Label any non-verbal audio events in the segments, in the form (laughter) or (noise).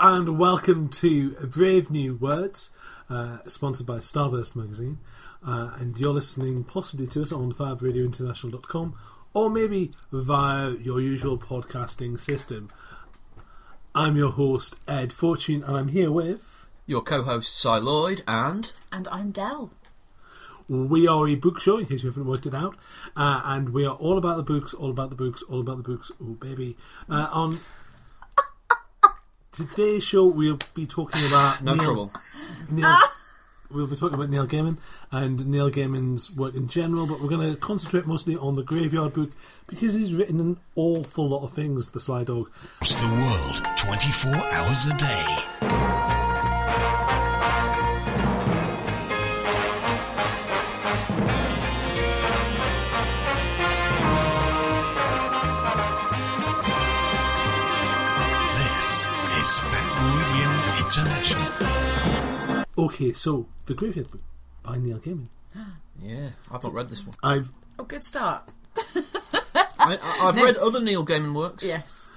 Hello and welcome to Brave New Words, uh, sponsored by Starburst magazine. Uh, and you're listening possibly to us on fabradiointernational.com or maybe via your usual podcasting system. I'm your host, Ed Fortune, and I'm here with. Your co-host Si Lloyd and And I'm Dell. We are a book show, in case you haven't worked it out, uh, and we are all about the books, all about the books, all about the books. Oh, baby! Uh, on today's show, we'll be talking about no Neil, trouble. Neil, ah. we'll be talking about Neil Gaiman and Neil Gaiman's work in general, but we're going to concentrate mostly on the Graveyard Book because he's written an awful lot of things. The Sly Dog. Across the world 24 hours a day. International. Okay, so the Graveyard Book by Neil Gaiman. (gasps) Yeah, I've not read this one. I've Oh, good start. (laughs) I, I, I've read other Neil Gaiman works. Yes.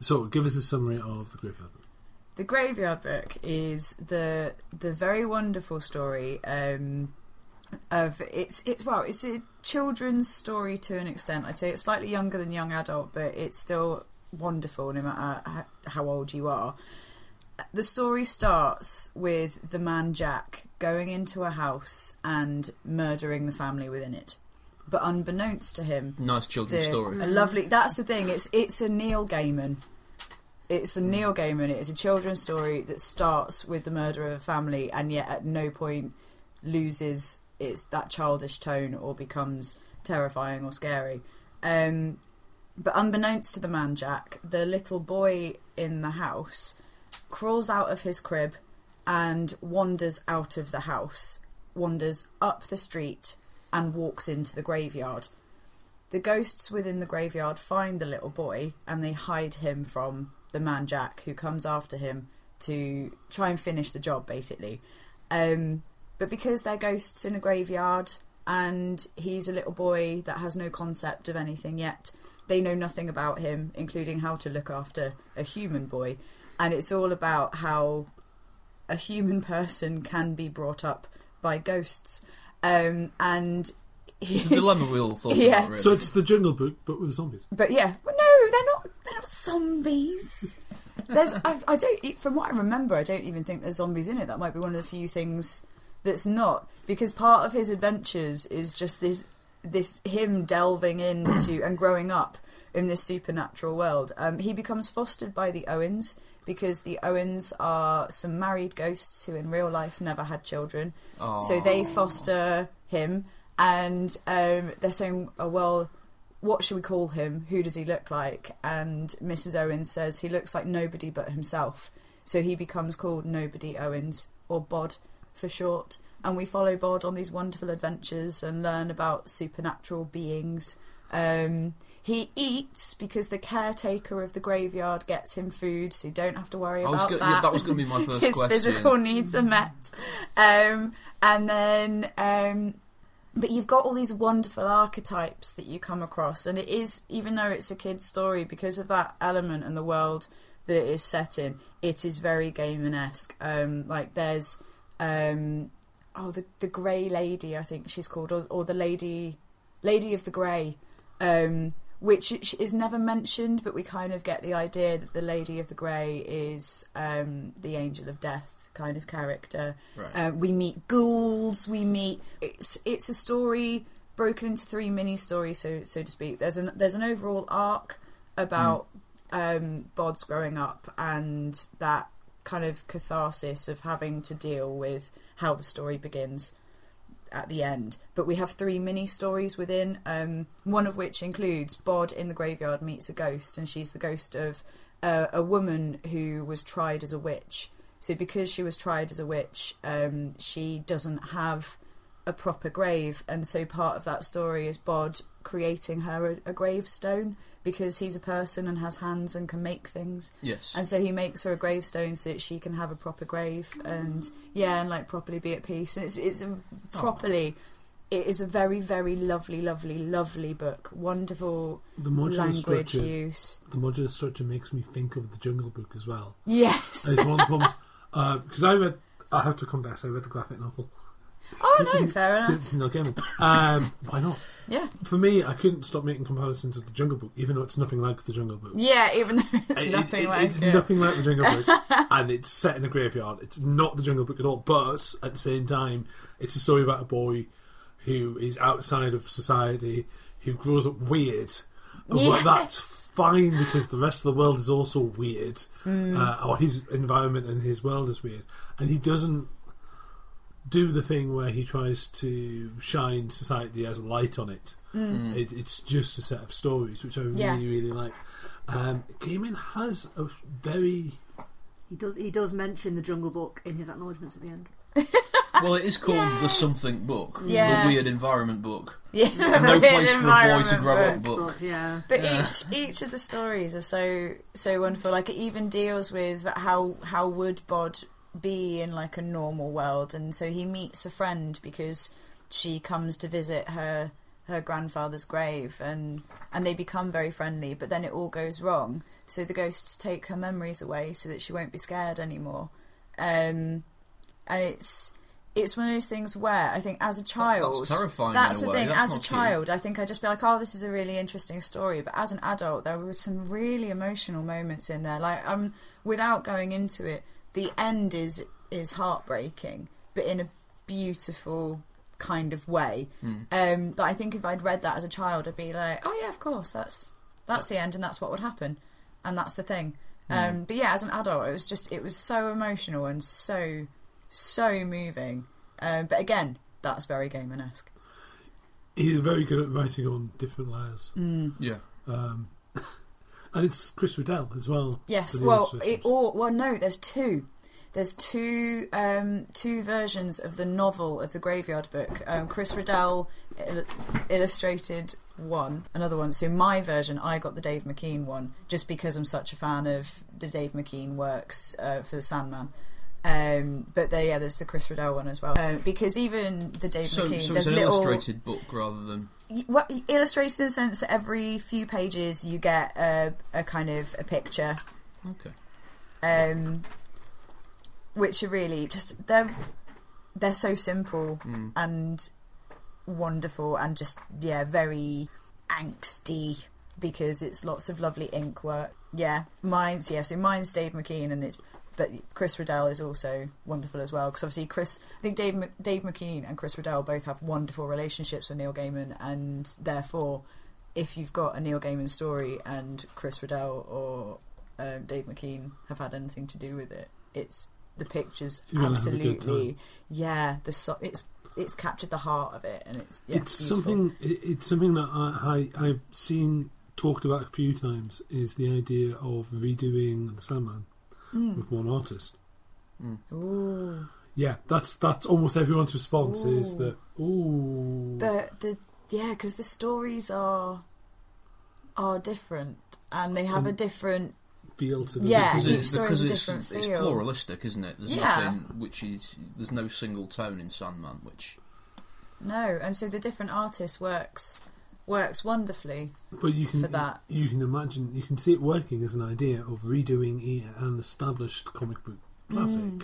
so give us a summary of the Graveyard Book. The Graveyard Book is the the very wonderful story um, of it's it's well it's a children's story to an extent. I'd say it's slightly younger than young adult, but it's still wonderful no matter how old you are. The story starts with the man Jack going into a house and murdering the family within it. But unbeknownst to him, Nice children's the- story. A lovely. That's the thing. It's it's a Neil Gaiman. It's a Neil Gaiman. It is a children's story that starts with the murder of a family, and yet at no point loses its that childish tone or becomes terrifying or scary. Um, but unbeknownst to the man Jack, the little boy in the house crawls out of his crib and wanders out of the house, wanders up the street, and walks into the graveyard. The ghosts within the graveyard find the little boy and they hide him from the man Jack, who comes after him to try and finish the job, basically. Um, but because they're ghosts in a graveyard and he's a little boy that has no concept of anything yet, they know nothing about him, including how to look after a human boy. And it's all about how a human person can be brought up by ghosts. Um, and It's a dilemma we all thought (laughs) Yeah. about, really. So it's the Jungle Book, but with zombies. But yeah, well, no, they're not. They're not zombies. There's, (laughs) I, I don't. e- From what I remember, I don't even think there's zombies in it. That might be one of the few things that's not because part of his adventures is just this, this him delving into and growing up in this supernatural world. Um, he becomes fostered by the Owens because the Owens are some married ghosts who in real life never had children. So they foster him, and um, they're saying, oh, "Well, what should we call him? Who does he look like?" And Mrs. Owens says he looks like nobody but himself. So he becomes called Nobody Owens, or Bod for short. And we follow Bod on these wonderful adventures and learn about supernatural beings. Um, he eats because the caretaker of the graveyard gets him food, so you don't have to worry I was about go- that. yeah, that was going to be my (laughs) first His question. physical needs are met. Um, and then, um, but you've got all these wonderful archetypes that you come across, and it is even though it's a kid's story because of that element and the world that it is set in, it is very Gaiman esque. Um, like there's, um, oh the the Grey Lady, I think she's called, or, or the Lady Lady of the Grey. Um, which is never mentioned, but we kind of get the idea that the Lady of the Grey is um, the Angel of Death kind of character. Right. Uh, we meet ghouls. We meet. It's it's a story broken into three mini stories, so so to speak. There's an there's an overall arc about um, Bod's growing up and that kind of catharsis of having to deal with how the story begins at the end. But we have three mini stories within, um, one of which includes Bod in the graveyard meets a ghost, and she's the ghost of uh, a woman who was tried as a witch. So because she was tried as a witch, um, she doesn't have a proper grave, and so part of that story is Bod creating her a, a gravestone because he's a person and has hands and can make things. Yes. And so he makes her a gravestone so that she can have a proper grave and yeah, and like properly be at peace. And it's it's a properly it is a very, very lovely, lovely, lovely book. Wonderful The modular language structure, use. the modular structure makes me think of the Jungle Book as well. Yes. It's one (laughs) of the problems because uh, I read. I have to confess, I read the graphic novel. Oh no, fair (laughs) enough. No Gaiman. Um, why not? Yeah. For me, I couldn't stop making comparisons to the Jungle Book, even though it's nothing like the Jungle Book. Yeah, even though it's It- nothing it- like it's it. nothing like the Jungle Book, (laughs) and it's set in a graveyard. It's not the Jungle Book at all. But at the same time, it's a story about a boy who is outside of society, who grows up weird. But Yes. that's fine because the rest of the world is also weird, Mm. uh, or his environment and his world is weird, and he doesn't do the thing where he tries to shine society as a light on it. it it's just a set of stories, which I really, Mm. Yeah. really like. Um, Gaiman has a very He does. He does mention the Jungle Book in his acknowledgements at the end. (laughs) Well, it is called the something book, Yeah. the weird environment book, Yeah, no (laughs) place for a boy to environment grow book. up book. But yeah, But Yeah. each each of the stories are so so wonderful. Like it even deals with how how would Bod be in like a normal world, and so he meets a friend because she comes to visit her her grandfather's grave, and and they become very friendly. But then it all goes wrong. So the ghosts take her memories away so that she won't be scared anymore. Um, and it's it's one of those things where I think as a child, terrifying That's the way. thing. That's as a not cute. child, I think I'd just be like, "Oh, this is a really interesting story." But as an adult, there were some really emotional moments in there. Like, um, without going into it, the end is is heartbreaking, but in a beautiful kind of way. Hmm. Um, but I think if I'd read that as a child, I'd be like, "Oh yeah, of course, that's that's the end, and that's what would happen, and that's the thing." Um, but yeah, as an adult, it was just it was so emotional and so so moving. Um, but again, that's very Gaiman-esque. he's very good at writing on different layers. Yeah. Um, and it's Chris Riddell as well. Yes, well, it, or well, no, there's two. There's two um, two versions of the novel of the Graveyard Book. Um, Chris Riddell il- illustrated one, another one. So my version, I got the Dave McKean one, just because I'm such a fan of the Dave McKean works uh, for the Sandman. Um, but there, yeah, there's the Chris Riddell one as well. Uh, because even the Dave So, McKean, so there's it's an little illustrated book rather than. Well, illustrated in the sense that every few pages you get a, a kind of a picture Okay. um, which are really just they're they're so simple Mm. and wonderful and just yeah very angsty because it's lots of lovely ink work. Yeah, mine's yeah. So mine's Dave McKean and it's but Chris Riddell is also wonderful as well because obviously Chris I think Dave Dave McKean and Chris Riddell both have wonderful relationships with Neil Gaiman and therefore if you've got a Neil Gaiman story and Chris Riddell or um, Dave McKean have had anything to do with it, it's the pictures You're gonna have a good absolutely yeah the so, it's it's captured the heart of it and it's yeah, it's beautiful. something. It's something that I, I I've seen talked about a few times. Is the idea of redoing the Sandman Mm. with one artist. Ooh. Yeah, that's that's almost everyone's response is that ooh. But the yeah, because the stories are are different and they have a Um, different feel to them. Yeah, Because, each it's, story's because a it's, different it's feel. pluralistic, isn't it? There's Yeah. nothing which is. There's no single tone in Sandman, which. no, and so the different artist works works wonderfully. But you can for that. you can imagine you can see it working as an idea of redoing an established comic book classic, Mm.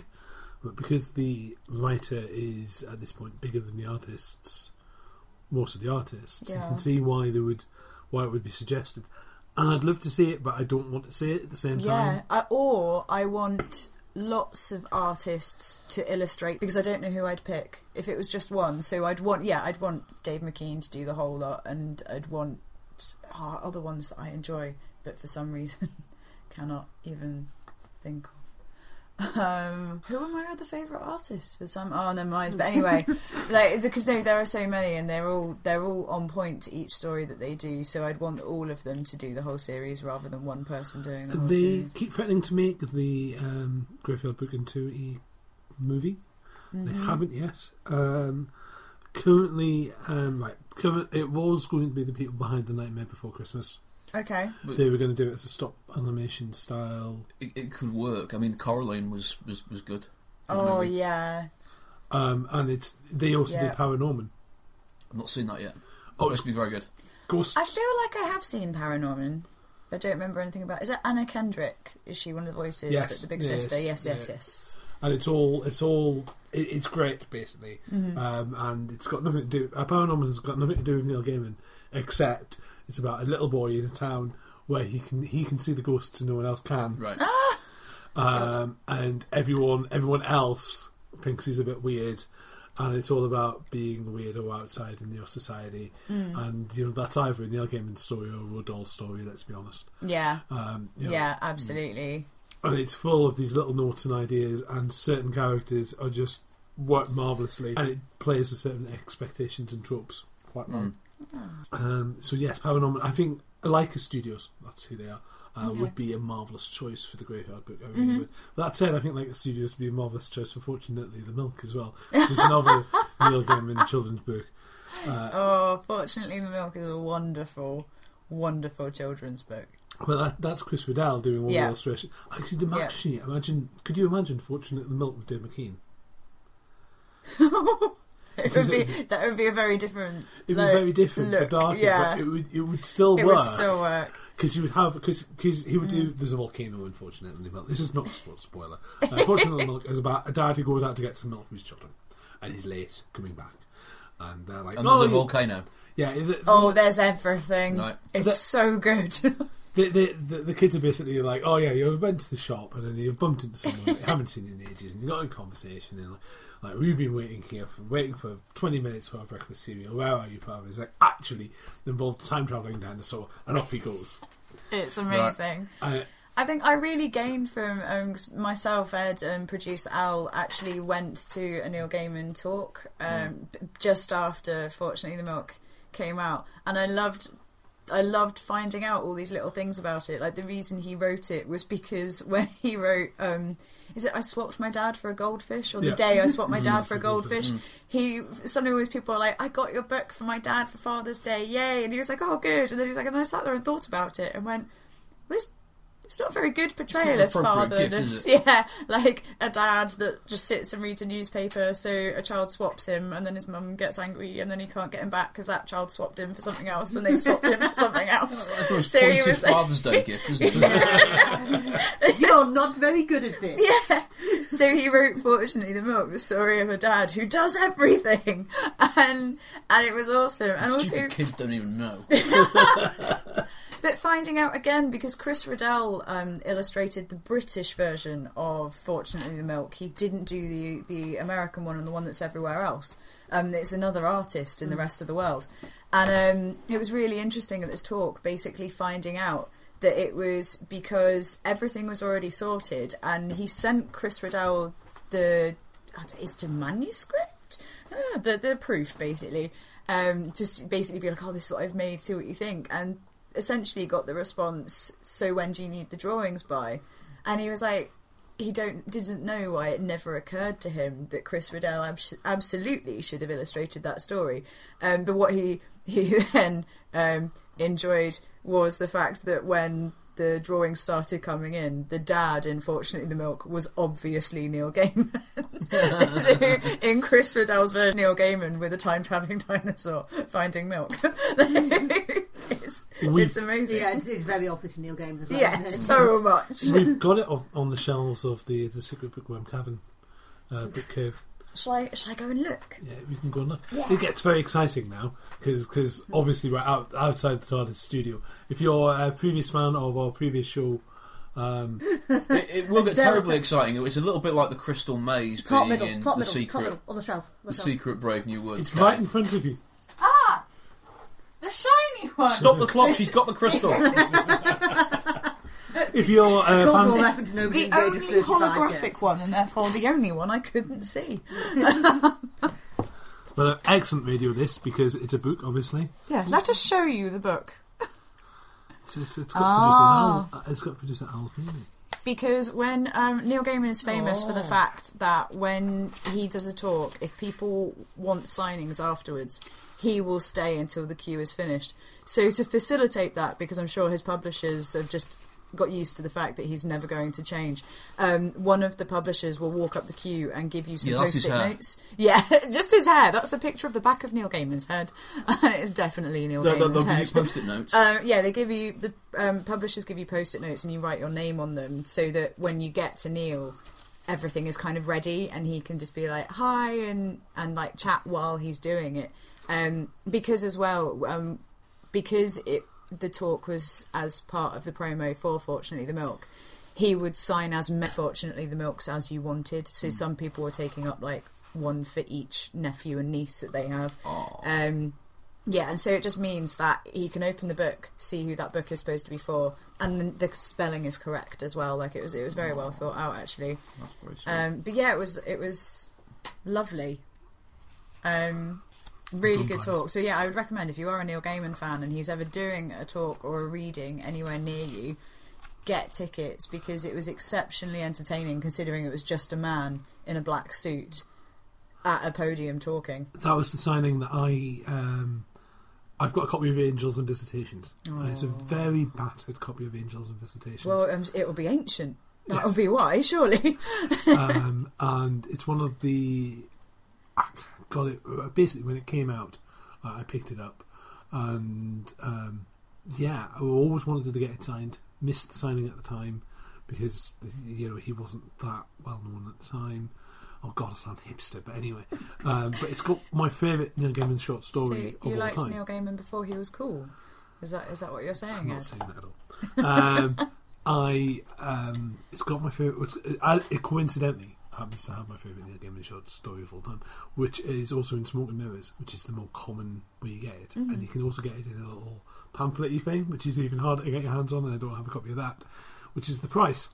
but because the writer is at this point bigger than the artists, most of the artists, you can see why they would why it would be suggested. And I'd love to see it, but I don't want to see it at the same Yeah, time. I, or I want lots of artists to illustrate because I don't know who I'd pick if it was just one. So I'd want yeah, I'd want Dave McKean to do the whole lot, and I'd want oh, other ones that I enjoy, but for some reason (laughs) cannot even think of. Um, who are my other favourite artists for some? Oh, never mind. But anyway, (laughs) like because no, there are so many, and they're all they're all on point to each story that they do. So I'd want all of them to do the whole series rather than one person doing the whole They series. keep threatening to make the um, Graveyard Book into a movie. They Mhm. haven't yet. Um, currently, um, right, current, it was going to be the people behind The Nightmare Before Christmas. Okay. But They were going to do it as a stop animation style. it, it could work. I mean, Coraline was was, was good. Oh movie. yeah. Um, and it's they also Yeah. did Paranorman. I've not seen that yet. Oh, It's Oh, supposed to be very good. Ghosts. I feel like I have seen Paranorman. I don't remember anything about. Is it Anna Kendrick? Is she one of the voices? Yes. The big Yes, sister. Yes, yeah. yes, yes. and it's all it's all it, it's great basically Mm-hmm. um, and it's got nothing to do uh, ParaNorman's got nothing to do with Neil Gaiman except it's about a little boy in a town where he can he can see the ghosts and no one else can Right. um, and everyone everyone else thinks he's a bit weird and it's all about being a weirdo outside in your society and you know that's either a Neil Gaiman story or a Roald Dahl story let's be honest Yeah. um, you know, Yeah, absolutely. And it's full of these little notes and ideas, and certain characters are just work marvelously, and it plays with certain expectations and tropes quite well. Um, so yes, ParaNorman. I think Laika Studios, that's who they are, uh, Okay. would be a marvelous choice for the Graveyard Book. I really would. That said, I think Laika Studios would be a marvelous choice for Fortunately the Milk as well, which is another (laughs) Neil Gaiman children's book. Oh, fortunately, the milk is a wonderful, wonderful children's book. But that, that's Chris Riddell doing all Yeah. the illustration. I could imagine. Imagine. Could you imagine Fortunately the Milk with Dave McKean? (laughs) It Because would it be that would be a very different. It'd be like, very different, look, but darker. Yeah, But it would it would still it work It would still work. because you would have because he would do. There's a volcano, unfortunately. Milk. This is not a sports spoiler. (laughs) Uh, Unfortunately, milk is about a dad who goes out to get some milk for his children, and he's late coming back, and they're like, And "Oh, there's a volcano. yeah." The, Oh, there's everything. Right. It's The- so good. (laughs) the, the, the, the kids are basically like, "Oh yeah, you've been to the shop, and then you've bumped into someone that you haven't seen in ages, and you got in conversation, and like, like we've been waiting here for waiting for twenty minutes for our breakfast cereal. Where are you, father?" He's like, "Actually, involved a time traveling dinosaur," and off he goes. it's amazing. Uh, I think I really gained from um, 'cause myself, Ed, and producer Al actually went to a Neil Gaiman talk um, b- just after, fortunately, the milk came out, and I loved. I loved finding out all these little things about it. Like the reason he wrote it was because (laughs) when he wrote, um, is it I swapped my dad for a goldfish, or the Yeah. day I swapped my dad for a goldfish. goldfish? He suddenly all these people are like, I got your book for my dad for Father's Day, yay! And he was like, oh good. And then he was like, and then I sat there and thought about it and went, this it's not a very good portrayal of an appropriate gift, fatherness. (laughs) Yeah, like a dad that just sits and reads a newspaper, so a child swaps him, and then his mum gets angry, and then he can't get him back because that child swapped him for something else, and they've swapped him for something (laughs) else. That's the most So he pointed was- Father's Day gift, isn't it? (laughs) You're not very good at this. Yeah. So he wrote "Fortunately the Milk," the story of a dad who does everything, and and it was awesome. And also, kids don't even know. But finding out again because Chris Riddell um, illustrated the British version of Fortunately the Milk. He didn't do the the American one and the one that's everywhere else. Um, it's another artist in the rest of the world, and um, it was really interesting at this talk, basically finding out that it was because everything was already sorted, and he sent Chris Riddell the is the manuscript, ah, the the proof basically, um, to basically be like, oh, this is what I've made, see what you think, and essentially got the response, so when do you need the drawings by? And he was like, he don't didn't know why it never occurred to him that Chris Riddell abs- absolutely should have illustrated that story. Um, but what he (laughs) he then um, enjoyed was the fact that when the drawings started coming in, the dad, unfortunately, the milk was obviously Neil Gaiman. (laughs) so in Chris Riddell's version, Neil Gaiman with a time traveling dinosaur finding milk. (laughs) it's, We- it's amazing. Yeah, it's, it's very obvious in Neil Gaiman as well. Yes, so much. We've got it on, on the shelves of the the Secret Bookworm Cavern uh, book cave. Shall I, shall I go and look? Yeah, we can go and look. Yeah. It gets very exciting now because obviously we're out outside the TARDIS studio. If you're a previous fan of our previous show, um, (laughs) It, it will get terribly exciting. It's a little bit like the Crystal Maze Top being middle, in top the middle, top secret, middle, on the shelf. on the shelf. secret Brave New Woods. it's cave. right in front of you. Ah! The shiny one! Stop the clock! She's got the crystal. (laughs) If you're a Cultural fan, reference to nobody The engaged only 35 holographic years. one, and therefore the only one I couldn't see. (laughs) but an excellent radio this because it's a book, obviously. Yeah, let us show you the book. It's, it's, it's got Ah. producer Al. It's got producer Al's name. in it. Because when um, Neil Gaiman is famous for the Oh. fact that when he does a talk, if people want signings afterwards, he will stay until the queue is finished. So to facilitate that, because I'm sure his publishers have just got used to the fact that he's never going to change. Um, one of the publishers will walk up the queue and give you some Yeah, post-it notes. Yeah, (laughs) just his hair. That's a picture of the back of Neil Gaiman's head. (laughs) it's definitely Neil They'll, Gaiman's they'll give head. you post-it notes. Um, yeah, they give you the um, publishers give you post-it notes and you write your name on them so that when you get to Neil, everything is kind of ready and he can just be like hi and and like chat while he's doing it. Um, because as well, um, because it the talk was as part of the promo for Fortunately the Milk. He would sign as ma- Fortunately the Milks as you wanted. So some people were taking up like one for each nephew and niece that they have. Um, yeah, and so it just means that he can open the book, see who that book is supposed to be for, and the, the spelling is correct as well. Like it was, it was very well thought out actually. That's very sweet. Um, but yeah, it was it was lovely. Um, really good talk. So yeah, I would recommend if you are a Neil Gaiman fan and he's ever doing a talk or a reading anywhere near you, get tickets because it was exceptionally entertaining considering it was just a man in a black suit at a podium talking. That was the signing that I. Um, I've got a copy of Angels and Visitations. Uh, It's a very battered copy of Angels and Visitations. Well, um, it will be ancient. That Yes. will be why, surely. (laughs) um, and it's one of the. I got it basically when it came out. Uh, I picked it up, and um, yeah, I always wanted to get it signed. Missed the signing at the time because you know he wasn't that well known at the time. Oh God, I sound hipster, but anyway. (laughs) Um, but it's got my favourite Neil Gaiman short so story you of all liked time. Neil Gaiman before he was cool. Is that is that what you're saying? I'm Ed? not saying that at all. Um, (laughs) I um, it's got my favorite. It's, I, it coincidentally happens to have my favorite Neil Gaiman short story of all time, which is also in Smoke and Mirrors, which is the more common way you get it, and you can also get it in a little pamphlet thing, which is even harder to get your hands on. And I don't have a copy of that, which is the price.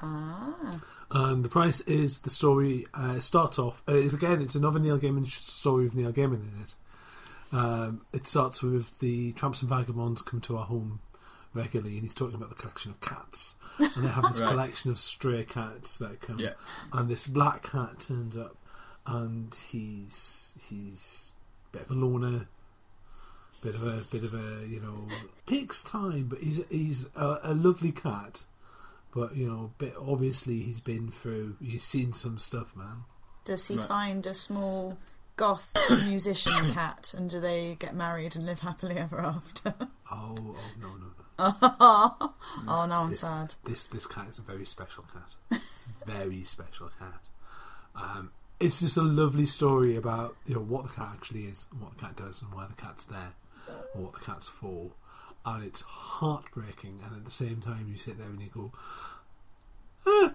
Ah, And the price is the story. Uh, starts off. Uh, it's again. It's another Neil Gaiman sh- story with Neil Gaiman in it. Um, it starts with the tramps and vagabonds come to our home regularly, and he's talking about the collection of cats, and they have (laughs) this Right. collection of stray cats that come. Yeah. And this black cat turns up, and he's he's a bit of a loner. Bit of a bit of a you know takes time, but he's he's a, a lovely cat but you know, bit obviously he's been through. He's seen some stuff, man. does he Right. find a small goth (coughs) musician cat, and do they get married and live happily ever after? (laughs) Oh, oh no, no, no. (laughs) oh no, I'm This- sad. This this cat is a very special cat. (laughs) very special cat. Um, it's just a lovely story about you know what the cat actually is, and what the cat does, and why the cat's there, or what the cat's for. And it's heartbreaking, and at the same time, you sit there and you go, "Ah."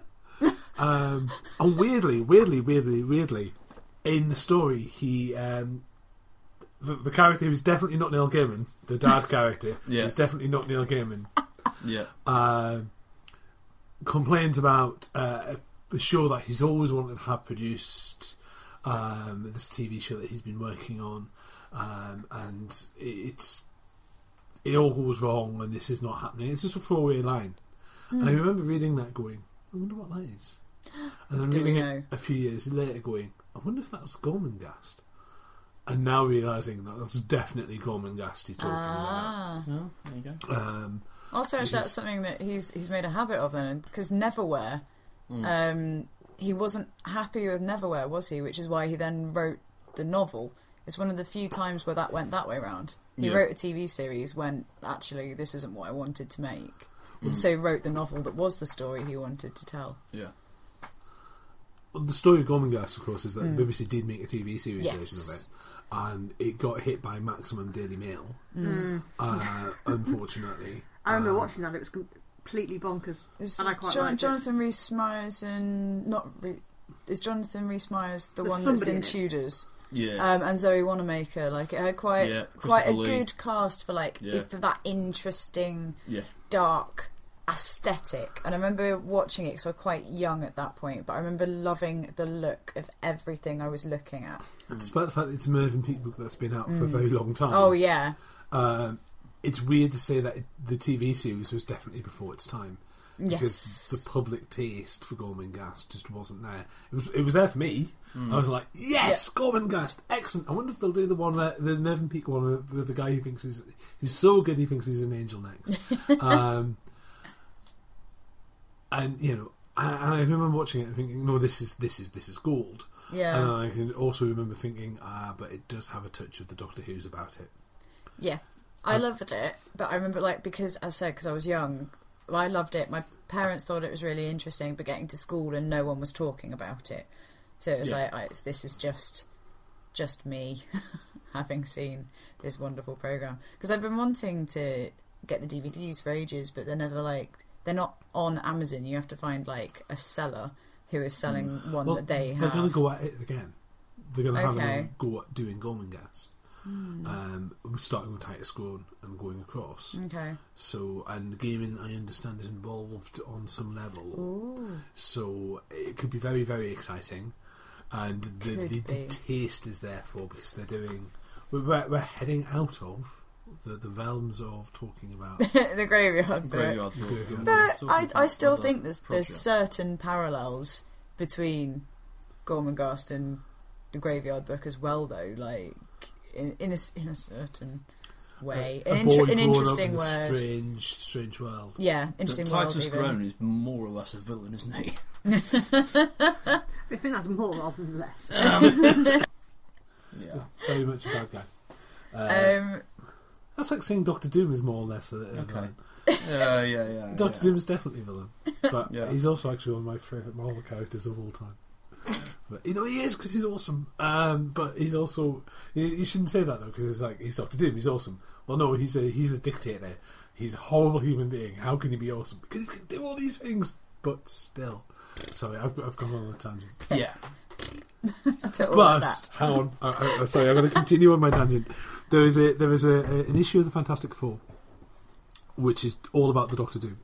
(laughs) um, and weirdly, weirdly, weirdly, weirdly, in the story, he um, the, the character who's definitely not Neil Gaiman, the dad (laughs) character, Yeah. is definitely not Neil Gaiman yeah. uh, complains about uh, a show that he's always wanted to have produced, um, this TV show that he's been working on, um, and it's it all goes wrong, and this is not happening. It's just a throwaway line, and I remember reading that, going, "I wonder what that is," and then Do reading it a few years later, going, "I wonder if that was Gormenghast." And now realizing that that's definitely Gorman Gormenghast he's talking Ah. Oh, there you go. about. Um, Also, actually, It that's is. something that he's he's made a habit of then, because Neverwhere, Mm. um, he wasn't happy with Neverwhere, was he? Which is why he then wrote the novel. It's one of the few times where that went that way around. He Yeah. wrote a TV series when actually this isn't what I wanted to make, Mm. and so wrote the novel that was the story he wanted to tell. Yeah. Well, the story of Gormenghast, of course, is that the BBC did make a TV series Yes. version of it, and it got hit by Maximum Daily Mail. Mm. Uh, unfortunately, I remember Um, watching that. It was completely bonkers. Is And I quite Jon- liked. Jonathan Rhys Myers and not Re- is Jonathan Rhys Myers the There's one that's in in. Tudors? Yeah. um, and Zoe Wanamaker. Like it had quite Yeah, quite a Lee. good cast for like Yeah. for that interesting yeah. dark aesthetic. And I remember watching it because I was quite young at that point, but I remember loving the look of everything I was looking at. Despite the fact that it's a Mervyn Peake book that's been out for a very long time, Oh yeah, um, it's weird to say that it, the TV series was definitely before its time because yes. the public taste for Gormenghast just wasn't there. It was it was there for me. Mm. I was like, yes, Gormenghast, excellent. I wonder if they'll do the one, where, the Mervyn Peake one with the guy who thinks he's who's so good he thinks he's an angel next. (laughs) um, and you know, I, and I remember watching it and thinking, no, this is this is this is gold. Yeah. And I can also remember thinking, ah, but it does have a touch of the Doctor Who's about it. Yeah, I loved it, but I remember like because as I said because I was young, I loved it. My parents thought it was really interesting, but getting to school and no one was talking about it, so it was Yeah. like, I, it's, this is just just me (laughs) having seen this wonderful program because I've been wanting to get the DVDs for ages, but they're never like they're not on Amazon. You have to find like a seller who is selling one Well, that they have. they're going to go at it again. They're going to have Okay. another go at doing Gormenghast. Hmm. Um, starting with Titus Groan and going across. Okay. So, and the gaming, I understand, is involved on some level. Ooh. So it could be very, very exciting, and the, the, the taste is there for because they're doing. We're, we're, we're heading out of the, the realms of talking about. (laughs) the graveyard. book. Graveyard book. Graveyard But I, I still think there's there's certain parallels between Gormenghast and the Graveyard Book as well, though. Like in in a, s- in a certain way, a an, boy inter- an interesting in a word. Strange, strange world. Yeah, interesting world. Titus even. Groan is more or less a villain, isn't he? (laughs) (laughs) I think that's more rather than less. Yeah. Very much a bad guy. Uh, Um, that's like saying Doctor Doom is more or less a, a Okay. villain. (laughs) Yeah, yeah, yeah. (laughs) Doctor yeah. Doom is definitely a villain, but Yeah. he's also actually one of my favourite Marvel characters of all time. But you know he is because he's awesome. Um, but he's also you, you shouldn't say that though because it's like he's Doctor Doom. He's awesome. Well, no, he's a he's a dictator. He's a horrible human being. How can he be awesome? Because he can do all these things, but still. Sorry, I've, I've gone on a tangent. Yeah. (laughs) But hang on, I, I, I'm sorry, I'm going to continue on my tangent. There is a there is a, a, an issue of the Fantastic Four, which is all about the Doctor Doom,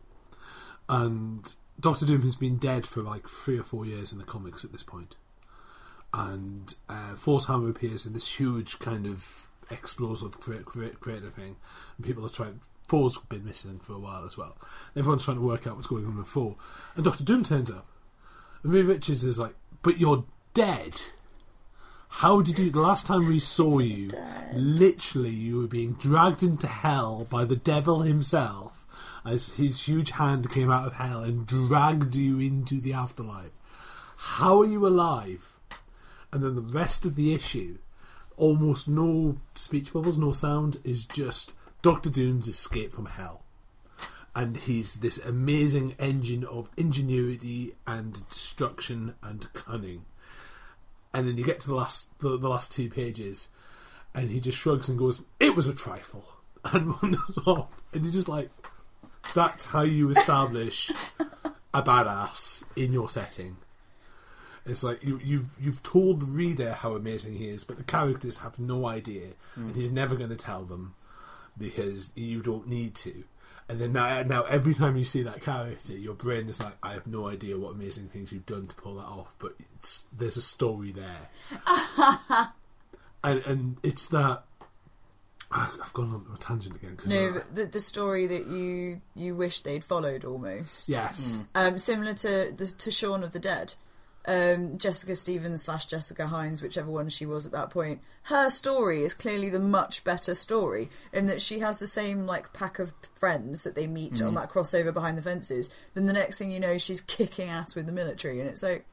and Doctor Doom has been dead for like three or four years in the comics at this point, and uh, Force Hammer appears in this huge kind of explosive cre- cre- creative thing, and people are trying. Four's been missing for a while as well. Everyone's trying to work out what's going on with Four, and Doctor Doom turns up, and Reed Richards is like, "But you're dead." How did you? The last time we saw you, literally, you were being dragged into hell by the devil himself, as his huge hand came out of hell and dragged you into the afterlife. How are you alive? And then the rest of the issue, almost no speech bubbles, no sound, is just Doctor Doom's escape from hell. And he's this amazing engine of ingenuity and destruction and cunning and then you get to the last the, the last two pages, and he just shrugs and goes, "It was a trifle," (laughs) and wanders off. And you're just like, "That's how you establish a badass in your setting." It's like you you you've told the reader how amazing he is, but the characters have no idea, and hmm. he's never going to tell them because you don't need to. And then now, now every time you see that character, your brain is like, I have no idea what amazing things you've done to pull that off, but there's a story there. (laughs) and, and it's that. I've gone on a tangent again. No, the, the story that you you wish they'd followed almost. Yes. Um, similar to the, to Shaun of the Dead. Um, Jessica Stevens slash Jessica Hynes, whichever one she was at that point. Her story is clearly the much better story in that she has the same like pack of friends that they meet Mm. on that crossover behind the fences. Then the next thing you know, she's kicking ass with the military, and it's like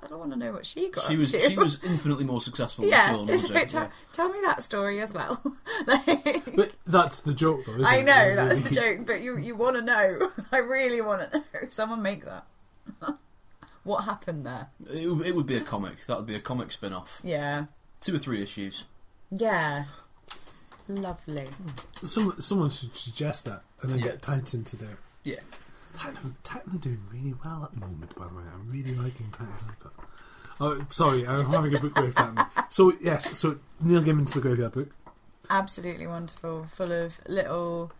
I don't want to know what she got. She up was to. she was infinitely more successful yeah. Shaun, It's wasn't like, she? tell, tell me that story as well. like, (laughs) But that's the joke, though, isn't I know You that's the joke, but you you want to know. (laughs) I really want to know. Someone make that. (laughs) what happened there? It, would- it would be a comic. That would be a comic spin-off. Yeah, Two or three issues. yeah, lovely. Some, someone should suggest that and then Yeah. get Titan to do it. Yeah. Titan, Titan are doing really well at the moment, by the way. I'm really liking Titan. But... Oh, sorry, I'm having a book with Titan. (laughs) So, yes, so Neil Gaiman's The Graveyard Book. Absolutely wonderful, full of little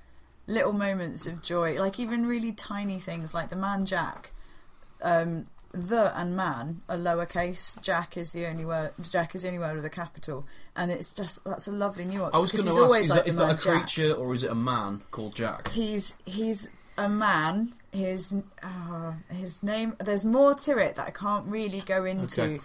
little moments of joy, like even really tiny things, like the man Jack. Um, the and man are lowercase. Jack is the only word. Jack is the only word with a capital, and it's just that's a lovely nuance. I was because going he's to ask: always is, like that, is the that a man Jack. creature or is it a man called Jack? He's he's a man. His uh, his name. There's more to it that I can't really go into. Okay.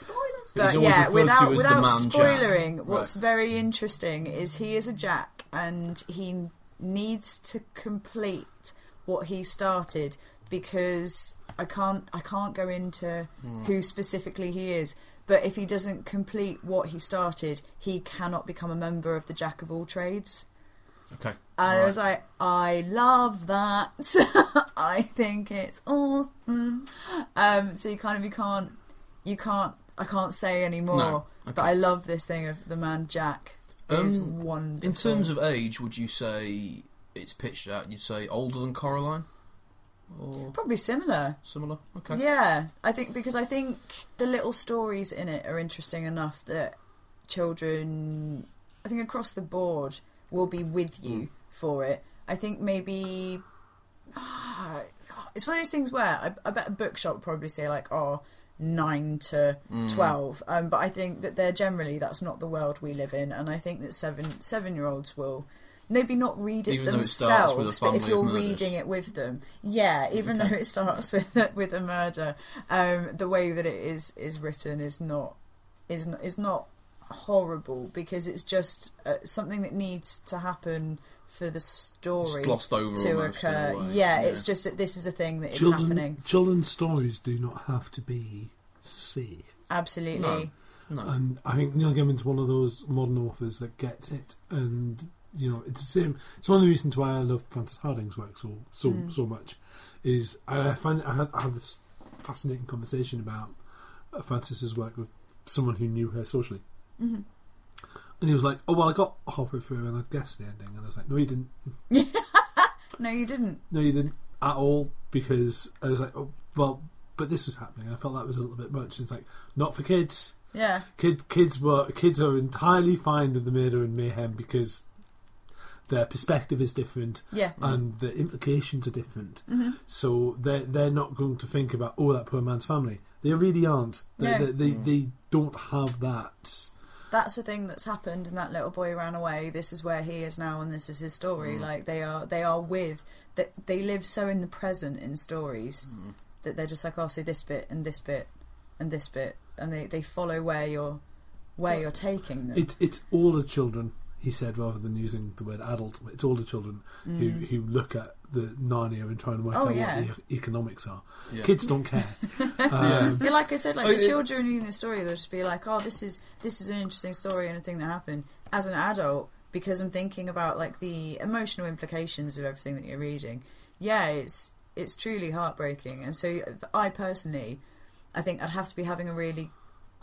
But yeah, without to as the without man Jack. what's Right. very interesting is he is a Jack and he needs to complete what he started because I can't I can't go into Hmm. who specifically he is. But if he doesn't complete what he started, he cannot become a member of the Jack of all trades. Okay. And I Right. was like, I love that. (laughs) I think it's awesome. Um, so you kind of you can't you can't I can't say anymore. No, okay. But I love this thing of the man Jack. Um, wonderful. In terms of age, would you say it's pitched at? You'd say older than Coraline, or probably similar. similar? Okay. Yeah, I think because I think the little stories in it are interesting enough that children, I think across the board, will be with Mm. you for it. I think maybe ah, it's one of those things where I, I bet a bookshop probably say like, oh, nine to Mm. twelve. Um, but I think that they're generally that's not the world we live in, and I think that seven seven year olds will. Maybe not read it Even though it themselves, starts with a but if you're reading it with them, yeah. Even Okay. though it starts (laughs) with with a murder, um, the way that it is is written is not is not, is not horrible because it's just uh, something that needs to happen for the It's story glossed over to almost in a occur. way. Yeah, it's just that this is a thing that is children, happening. children's stories do not have to be safe. Absolutely. no. And I think Neil Gaiman's one of those modern authors that gets it, and you know, it's the same. It's one of the reasons why I love Frances Hardinge's work so so Mm. so much. Is I find I had, I had this fascinating conversation about uh, Frances's work with someone who knew her socially, hmm and he was like, "Oh well, I got halfway through and I guessed the ending," and I was like, "No, you didn't. (laughs) No, you didn't. No, you didn't at all," because I was like, "Oh well." But this was happening. I felt that was a little bit much. It's like not for kids. Yeah. Kid, kids were kids are entirely fine with the murder and mayhem because their perspective is different Yeah. and the implications are different. hmm So they're they're not going to think about oh that poor man's family. They really aren't. They No. they, they, they don't have that. that's the thing that's happened and that little boy ran away this is where he is now and this is his story Mm. like they are they are with that they live so in the present in stories Mm. that they're just like oh so this bit and this bit and this bit and they, they follow where you're where you're taking them It's it's the children. He said rather than using the word adult, it's older children who, Mm. who look at the Narnia and try and work Oh, out yeah. what the e- economics are. Yeah. Kids don't care. (laughs) um, yeah, like I said, like Oh, the it- children reading the story, they'll just be like, "Oh, this is this is an interesting story and a thing that happened." As an adult, because I'm thinking about like the emotional implications of everything that you're reading. Yeah, it's it's truly heartbreaking, and so I personally, I think I'd have to be having a really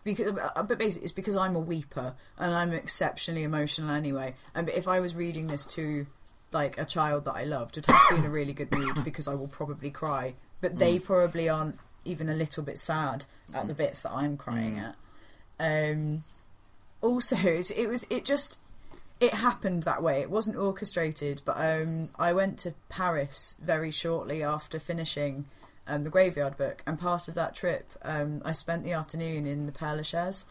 because but basically it's because I'm a weeper and I'm exceptionally emotional anyway. And if I was reading this to like a child that I loved, it'd have to be in a really good mood because I will probably cry. But they probably aren't even a little bit sad at the bits that I'm crying Mm. at. Um, also, (laughs) it's- it was it just it happened that way. It wasn't orchestrated, but um, I went to Paris very shortly after finishing um, the Graveyard book, and part of that trip, um, I spent the afternoon in the Père Lachaise,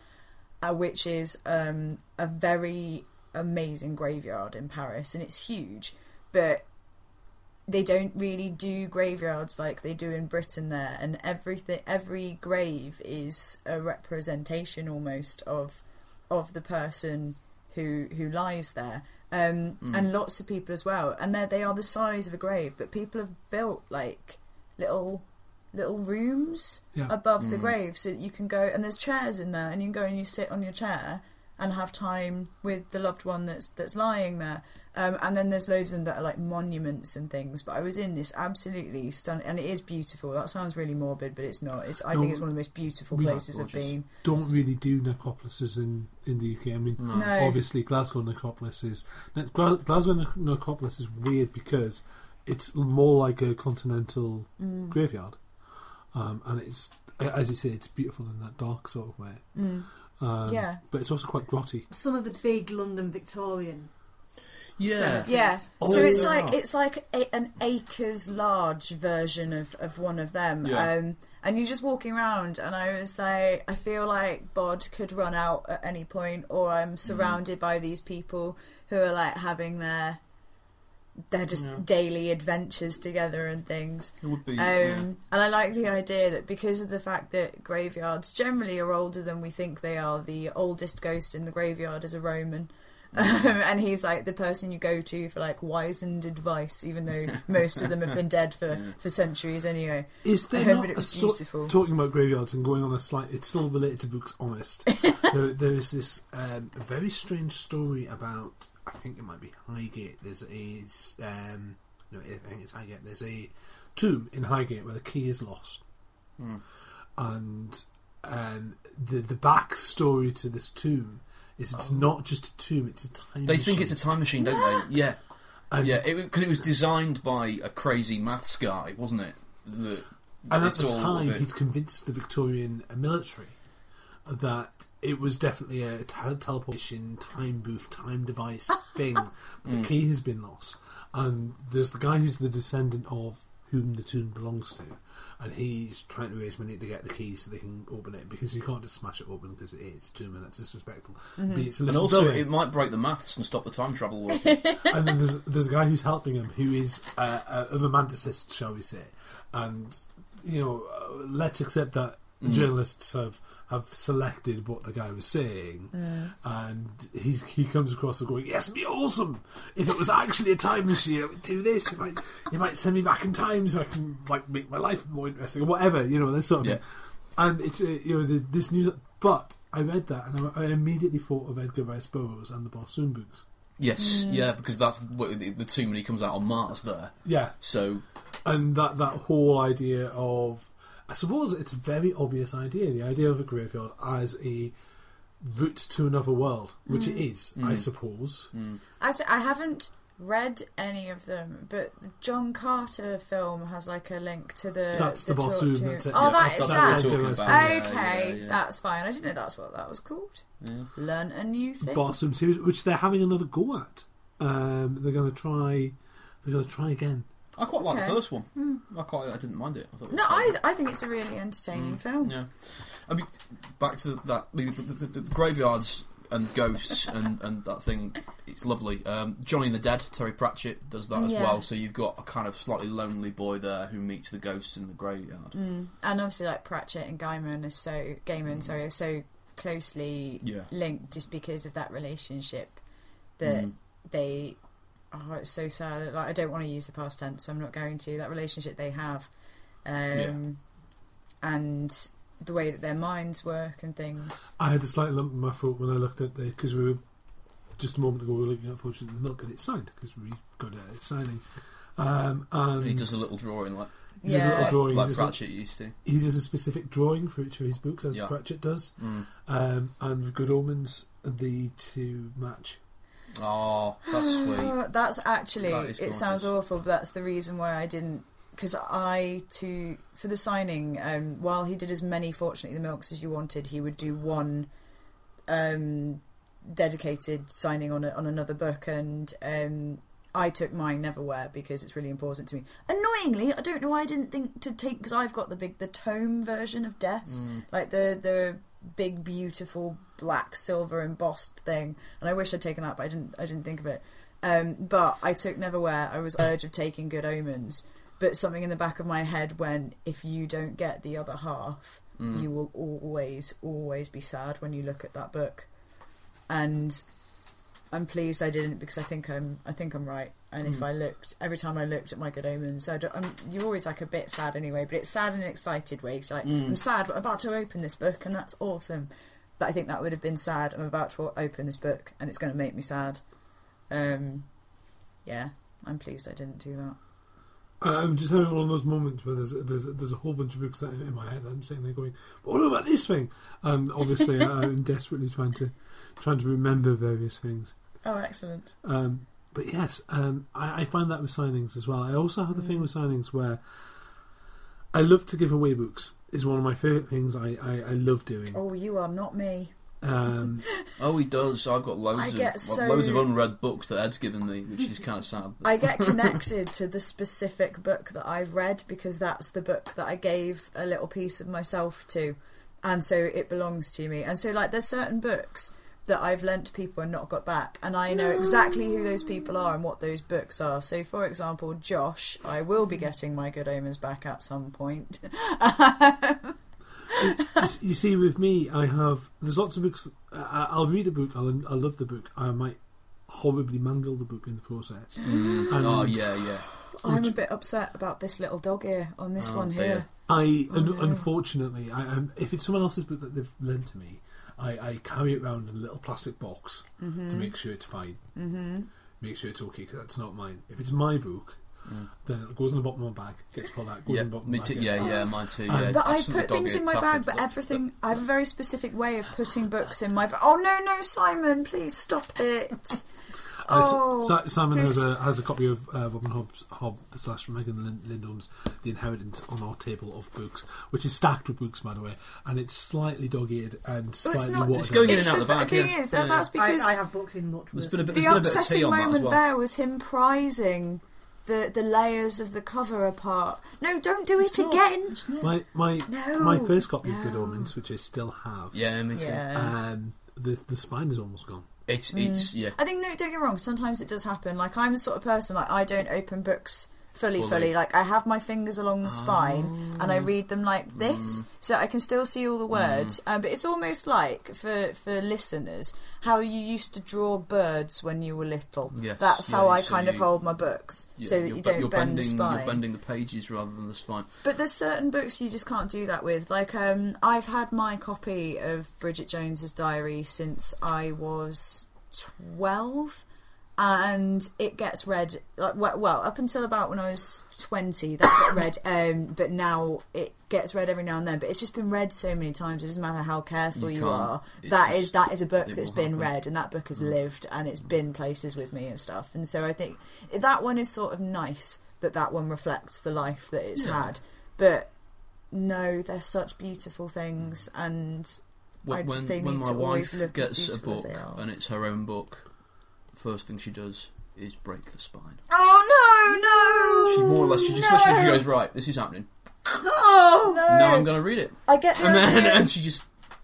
uh, which is um, a very amazing graveyard in Paris, and it's huge, but they don't really do graveyards like they do in Britain there, and everything, every grave is a representation almost of of the person who who lies there. Um, Mm. and lots of people as well, and they they are the size of a grave, but people have built like little little rooms Yeah. above the Mm. grave so that you can go and there's chairs in there and you can go and you sit on your chair and have time with the loved one that's that's lying there um, and then there's loads of them that are like monuments and things but I was in this absolutely stunning and it is beautiful that sounds really morbid but it's not it's I No, think it's one of the most beautiful places I've been don't really do necropolises in, in the UK. I mean, No. no obviously Glasgow necropolis is Glasgow necropolis is weird because it's more like a continental Mm, graveyard, um, and it's as you say, it's beautiful in that dark sort of way. mm. Um, Yeah. but it's also quite grotty. Some of the big London Victorian. Yeah. Yeah. Oh, so it's yeah. like it's like a, an acres large version of, of one of them. Yeah. Um, and you're just walking around, and I was like, I feel like Bod could run out at any point, or I'm surrounded by these people who are like having their their just Yeah. daily adventures together and things. It would be. Um, and I like the idea that because of the fact that graveyards generally are older than we think they are, the oldest ghost in the graveyard is a Roman. Um, (laughs) and he's like the person you go to for like wizened advice, even though most of them have been dead for, (laughs) for centuries anyway. Is there Um, not a was sort, beautiful. talking about graveyards and going on a slight? It's still related to books. Honest, (laughs) there, there is this um, very strange story about. I think it might be Highgate. There's a um, no, I think it's Highgate. There's a tomb in Highgate where the key is lost, and um, the the backstory to this tomb is it's not just a tomb; it's a time. They think it's a time machine, don't they? Yeah, And- yeah. Because it, was designed by a crazy maths guy, wasn't it? The, And at the time, bit- he'd convinced the Victorian military that it was definitely a teleportation, time booth, time device (laughs) thing. Mm. the key has been lost. And there's the guy who's the descendant of whom the tomb belongs to. And he's trying to raise money to get the key so they can open it because you can't just smash it open because it is a tomb and that's disrespectful. But it's and also, building. it might break the maths and stop the time travel working. (laughs) and then there's there's a guy who's helping him who is uh, a, a romanticist, shall we say? And you know, uh, let's accept that journalists have have selected what the guy was saying, and he he comes across as going, "Yes, it'd be awesome if it was actually a time machine. It would do this. It might you might send me back in time so I can like make my life more interesting, or whatever. You know, that sort of Yeah. thing." And it's uh, you know the, this news, but I read that and I, I immediately thought of Edgar Rice Burroughs and the Barsoom books. yes, yeah, because that's what the, the tomb when he comes out on Mars there. Yeah, So and that that whole idea of I suppose it's a very obvious idea the idea of a graveyard as a route to another world which it mm. is I mm. suppose mm. I, I haven't read any of them, but the John Carter film has like a link to the. That's the tour Barsoom, to- that's it, Oh, yeah. that is that's what that. we're talking talking about. about. Yeah, Okay, yeah, yeah. that's fine. I didn't know that's what that was called. Learn a new thing. Barsoom series which they're having another go at um, they're going to try they're going to try again I quite like Okay. the first one. I quite, I didn't mind it. I it no, I I think it's a really entertaining film. Yeah, I mean, back to that the, the, the, the graveyards and ghosts (laughs) and, and that thing. It's lovely. Um, Johnny and the Dead, Terry Pratchett does that as Yeah. well. So you've got a kind of slightly lonely boy there who meets the ghosts in the graveyard. Mm. And obviously, like Pratchett and Gaiman are so Gaiman, sorry, are so closely Yeah. linked just because of that relationship that Mm. they. Oh, it's so sad. Like I don't want to use the past tense, so I'm not going to. That relationship they have, um, and the way that their minds work and things. I had a slight lump in my throat when I looked at the because we were just a moment ago we were looking at fortunately not get it signed because we got it at signing um, and And he does a little drawing like, he does a Yeah. little like, drawing like he, does a, Pratchett used to. he does a specific drawing for each of his books as Yeah. Pratchett does Mm. um, and Good Omens the two match Oh, that's (sighs) sweet. That's actually. That it sounds awful, but that's the reason why I didn't. Because I to for the signing, um, while he did as many "Fortunately the Milks" as you wanted, he would do one um, dedicated signing on a, on another book, and um, I took mine Neverwhere because it's really important to me. Annoyingly, I don't know why I didn't think to take because I've got the big the tome version of Death, Mm. like the the big beautiful black silver embossed thing, and I wish I'd taken that, but I didn't. I didn't think of it. Um, but I took Neverwhere. I was urge of taking Good Omens, but something in the back of my head went, if you don't get the other half, Mm. you will always, always be sad when you look at that book. And I'm pleased I didn't because I think I'm, I think I'm right. And if Mm. I looked every time I looked at my Good Omens, I I'm, you're always like a bit sad anyway, but it's sad in an excited way. So like, Mm. I'm sad, but I'm about to open this book, and that's awesome. But I think that would have been sad. I'm about to open this book, and it's going to make me sad. Um, yeah, I'm pleased I didn't do that. I'm just having one of those moments where there's there's there's a whole bunch of books that in my head I'm sitting there going, but what about this thing? And obviously (laughs) I'm desperately trying to trying to remember various things. Oh, excellent. Um, but yes, um, I, I find that with signings as well. I also have the thing with signings where I love to give away books. Is one of my favourite things I, I, I love doing. Oh, you are not me. Um, (laughs) Oh, he does. I've got loads I of get well, so- loads of unread books that Ed's given me, which is kind of sad. I get (laughs) connected to the specific book that I've read because that's the book that I gave a little piece of myself to, and so it belongs to me. And so, like, there's certain books that I've lent people and not got back, and I know exactly who those people are and what those books are. So, for example, Josh, I will be getting my Good Omens back at some point. you s- (laughs) you see, with me, I have there's lots of books. I, I'll read a book. I'll, I love the book. I might horribly mangle the book in the process. And Oh yeah, yeah. I'm a bit upset about this little dog ear on this Oh, one dear. here. I un- no. unfortunately, I, um, if it's someone else's book that they've lent to me, I, I carry it around in a little plastic box Mm-hmm. to make sure it's fine. Mm-hmm. Make sure it's okay because that's not mine. If it's my book, then it goes in the bottom of my bag, gets pulled out, goes. Yeah, in the bottom me of my too. bag. Yeah, yeah, mine too. Um, Yeah, But I put things in my bag, but everything. (laughs) I have a very specific way of putting books in my bag. Oh no, no, Simon, please stop it. (laughs) Uh, oh, Si- Simon has a has a copy of uh, Robin Hobbs Hobb slash Megan Lin- Lindholm's The Inheritance on our table of books, which is stacked with books, by the way, and it's slightly dog-eared and Well, it's slightly not- watered It's going in it's and out the the th- bag, thing yeah. is that Yeah, that's because I have books in much There's worse. been a bit, the there's a bit upsetting on that as moment there was him prizing the the layers of the cover apart. No, don't do it not. again. My my No, my first copy of Good. Omens, which I still have, Yeah, me too. Yeah. um, the the spine is almost gone. It's it's yeah. I think no, don't get me wrong. Sometimes it does happen. Like I'm the sort of person like I don't open books fully, fully. Fully. Like I have my fingers along the spine and I read them like this, so I can still see all the words. Um, but it's almost like for for listeners how you used to draw birds when you were little. Yes, That's yeah, how I so kind of you- hold my books yeah, so that you're you don't you're bend bending, the spine. You're bending the pages rather than the spine. But there's certain books you just can't do that with. Like, um, I've had my copy of Bridget Jones's diary since I was 12. And it gets read, like, well, up until about when I was 20, that got (coughs) read. Um, but now it gets read every now and then. But it's just been read so many times. It doesn't matter how careful You you, are. That just- is that is a book that's been happen. Mm. read, and that book has lived, and it's been places with me and stuff. And so I think that one is sort of nice that that one reflects the life that it's Yeah. had. But no, they're such beautiful things, and I When, just they when need my wife gets a book and it's her own book, first thing she does is break the spine. oh no, no! She more or less she just no! listens. She goes right. This is happening. Oh no! Now I'm going to read it, I get the and then idea, (laughs) and she just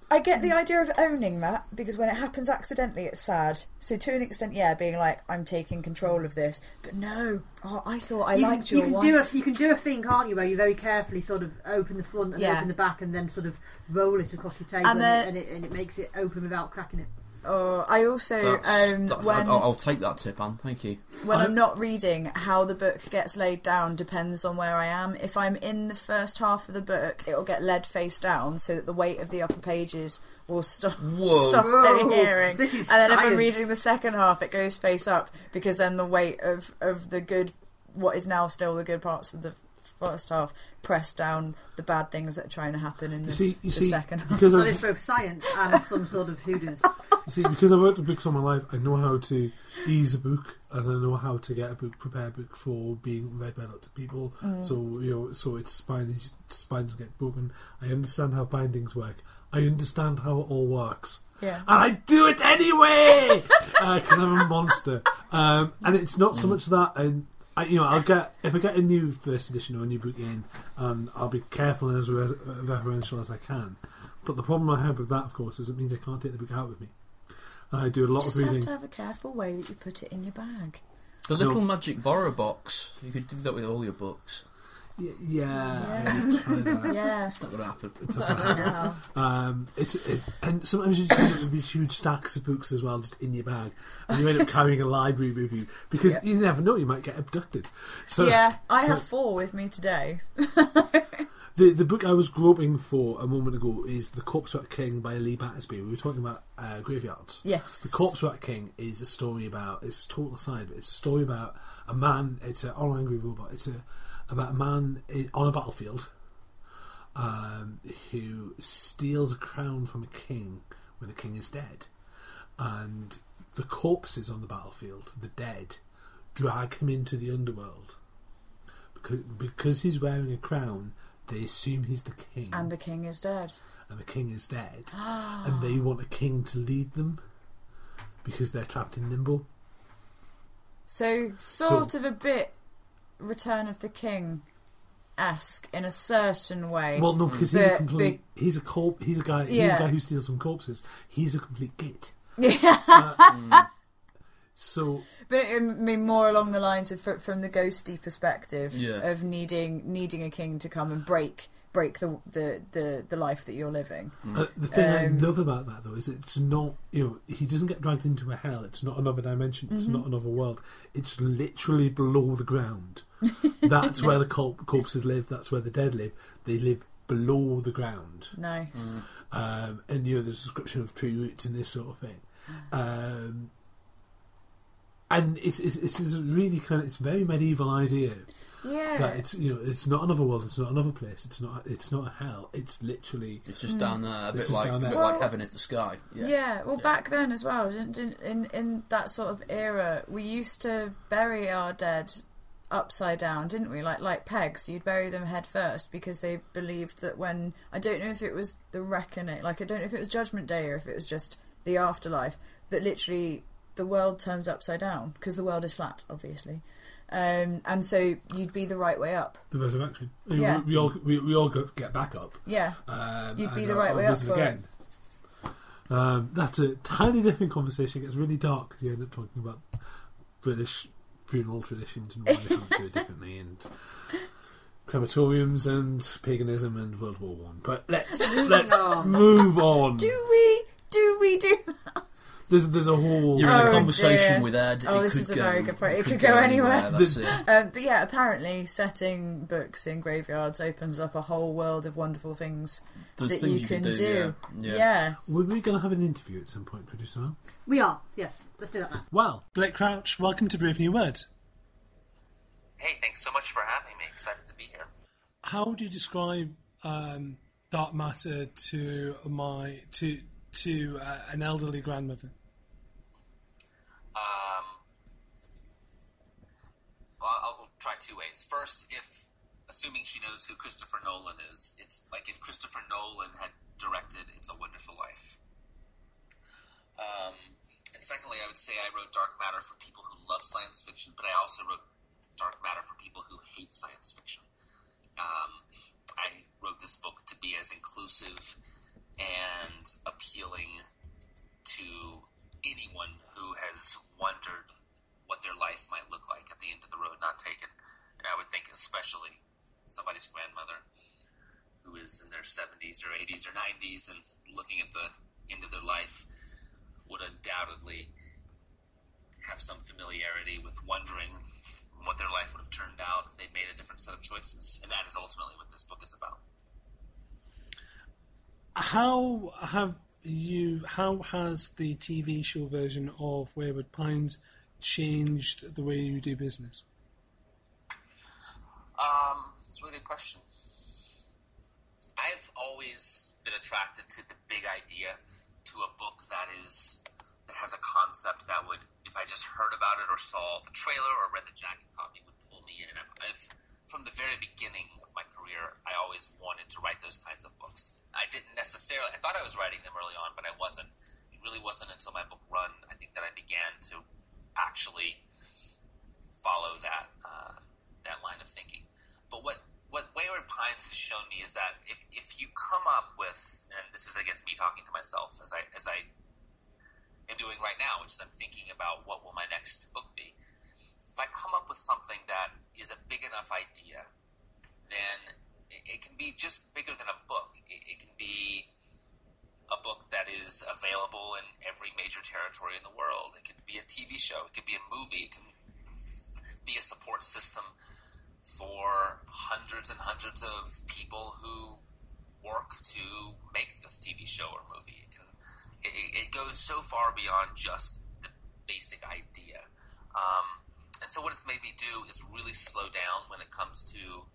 I get the idea of owning that because when it happens accidentally, it's sad. So to an extent, yeah, being like I'm taking control of this, but no, oh, I thought I you, liked you your can wife. do a you can do a thing, can't you, where you very carefully sort of open the front and Yeah. open the back, and then sort of roll it across your table, And and, then- it, and, it, and it makes it open without cracking it. Oh, I also that's, um, that's, when I'll, I'll take that tip, Anne. Thank you. when I- I'm not reading, how the book gets laid down depends on where I am. If I'm in the first half of the book, it'll get led face down so that the weight of the upper pages will stop Whoa. stop Whoa, any hearing. this is and then if I'm reading the second half, it goes face up because then the weight of of the good, what is now still the good parts of the first half, press down the bad things that are trying to happen in the, You see, you the see, second half. (laughs) because That is I've both science and (laughs) some sort of hoodiness. you see, because I've worked with books all my life, I know how to ease a book, and I know how to get a book prepared book for being read by lots of people. Mm. So you know, so its spines spines get broken. I understand how bindings work. I understand how it all works. Yeah. and I do it anyway (laughs) because I'm a monster. Um, and it's not so much that, and I, you know, I'll get if I get a new first edition or a new book in, and I'll be careful and as res- reverential as I can. But the problem I have with that, of course, is it means I can't take the book out with me. I do a lot Just of have to have a careful way that you put it in your bag. The little magic borrow box. You could do that with all your books. Y- yeah, Yeah. I will try that. (laughs) Yeah. It's not going to happen. It's (laughs) okay. No. Um, it's it, and sometimes you just end up with these huge stacks of books as well, just in your bag, and you end up carrying a library with you because Yeah. you never know you might get abducted. So yeah, I so- have four with me today. (laughs) The the book I was groping for a moment ago is The Corpse Rat King by Lee Battersby. We were talking about uh, graveyards. Yes. The Corpse Rat King is a story about it's a total aside, but it's a story about a man. It's an all angry robot. It's a about a man i on a battlefield um, who steals a crown from a king when the king is dead, and the corpses on the battlefield, the dead, drag him into the underworld because because he's wearing a crown. They assume he's the king, And the king is dead. and the king is dead, (gasps) and they want a king to lead them because they're trapped in limbo. So, sort of a bit Return of the King esque in a certain way. Well, no, because he's a But- complete. He's a corp. He's a guy. He's a guy who steals some corpses. He's a complete git. yeah. (laughs) Uh, so But I mean, more along the lines of from the ghosty perspective Yeah. of needing needing a king to come and break break the the the, the life that you're living. Uh, the thing I Um, love about that though is it's not you know he doesn't get dragged into a hell. It's not another dimension. It's Mm-hmm. not another world. It's literally below the ground. (laughs) That's where the cor- corpses live. That's where the dead live. They live below the ground. Nice. um, and you know there's a description of tree roots and this sort of thing. Um, and it's, it's it's this really kind of it's a very medieval idea Yeah. that it's you know it's not another world, it's not another place, it's not it's not a hell, it's literally It's just down there, a bit like a bit Well- like heaven is the sky. Yeah. Yeah. well, back then as well, didn't, didn't, in in that sort of era, we used to bury our dead upside down, didn't we? Like like pegs, you'd bury them head first because they believed that when I don't know if it was the reckoning, like I don't know if it was Judgment Day or if it was just the afterlife, but literally the world turns upside down because the world is flat, obviously. Um, and so you'd be the right way up. the resurrection. Yeah. we, we all we, we all go, get back up. Yeah, Um, You'd be the right I'll way up for it. again. Um, that's a tiny different conversation. It gets really dark because you end up talking about British funeral traditions and why they can't do it (laughs) differently, and crematoriums and paganism and World War One. But let's let's move on. do we? Do we do? There's there's a whole You're in Oh, a conversation dear. with Ed. Oh, it this could is a go, very good point. It could go anywhere. That's it. Um, but yeah, apparently setting books in graveyards opens up a whole world of wonderful things There's that things you can do. do. Yeah. Yeah. yeah. Were we going to have an interview at some point, producer? Al? We are, yes. Let's do that now. Well, Blake Crouch, welcome to Brave New Words. Hey, thanks so much for having me. Excited to be here. How would you describe um, dark matter to my to to uh, an elderly grandmother? Um, well, I'll try two ways. First, if assuming she knows who Christopher Nolan is, it's like if Christopher Nolan had directed "It's a Wonderful Life." Um, and secondly, I would say I wrote Dark Matter for people who love science fiction, but I also wrote Dark Matter for people who hate science fiction. Um, I wrote this book to be as inclusive and appealing to anyone who has wondered what their life might look like at the end of the road not taken. And I would think especially somebody's grandmother who is in their 70s or 80s or 90s and looking at the end of their life would undoubtedly have some familiarity with wondering what their life would have turned out if they'd made a different set of choices. And that is ultimately what this book is about. How have you? How has the TV show version of Wayward Pines changed the way you do business? Um, it's a really good question. I've always been attracted to the big idea, to a book that is that has a concept that would, if I just heard about it or saw the trailer or read the jacket copy, would pull me in. I've, I've from the very beginning of my career, I always wanted to write those kinds of books. I didn't necessarily. I thought I was writing them early on, but I wasn't. It really wasn't until my book Run, I think, that I began to actually follow that uh, that line of thinking. But what what Wayward Pines has shown me is that if, if you come up with, and this is I guess me talking to myself as I as I am doing right now, which is I'm thinking about what will my next book be. If I come up with something that is a big enough idea, then it, it can be just bigger than a book. It, it can be a book that is available in every major territory in the world. It could be a TV show. It could be a movie. It can be a support system for hundreds and hundreds of people who work to make this TV show or movie. It can it, it goes so far beyond just the basic idea. Um, and so what it's made me do is really slow down when it comes to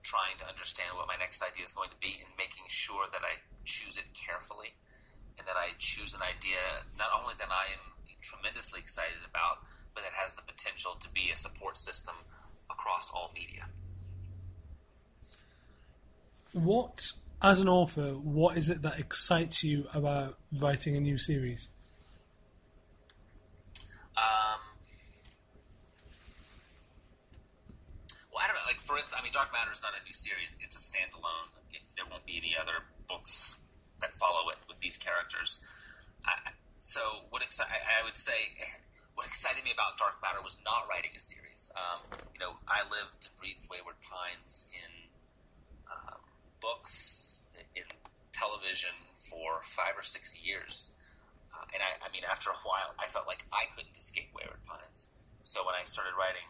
trying to understand what my next idea is going to be and making sure that I choose it carefully and that I choose an idea not only that I am tremendously excited about, but that has the potential to be a support system across all media. What, as an author, what is it that excites you about writing a new series? Um, well, I don't know. Like for instance, I mean, Dark Matter is not a new series; it's a standalone. It, there won't be any other books that follow it with these characters. I, so, what exci- I, I would say, (laughs) what excited me about Dark Matter was not writing a series. Um, you know, I lived and breathed Wayward Pines in um, books in television for five or six years. Uh, and I, I mean, after a while, I felt like I couldn't escape Wayward Pines. So when I started writing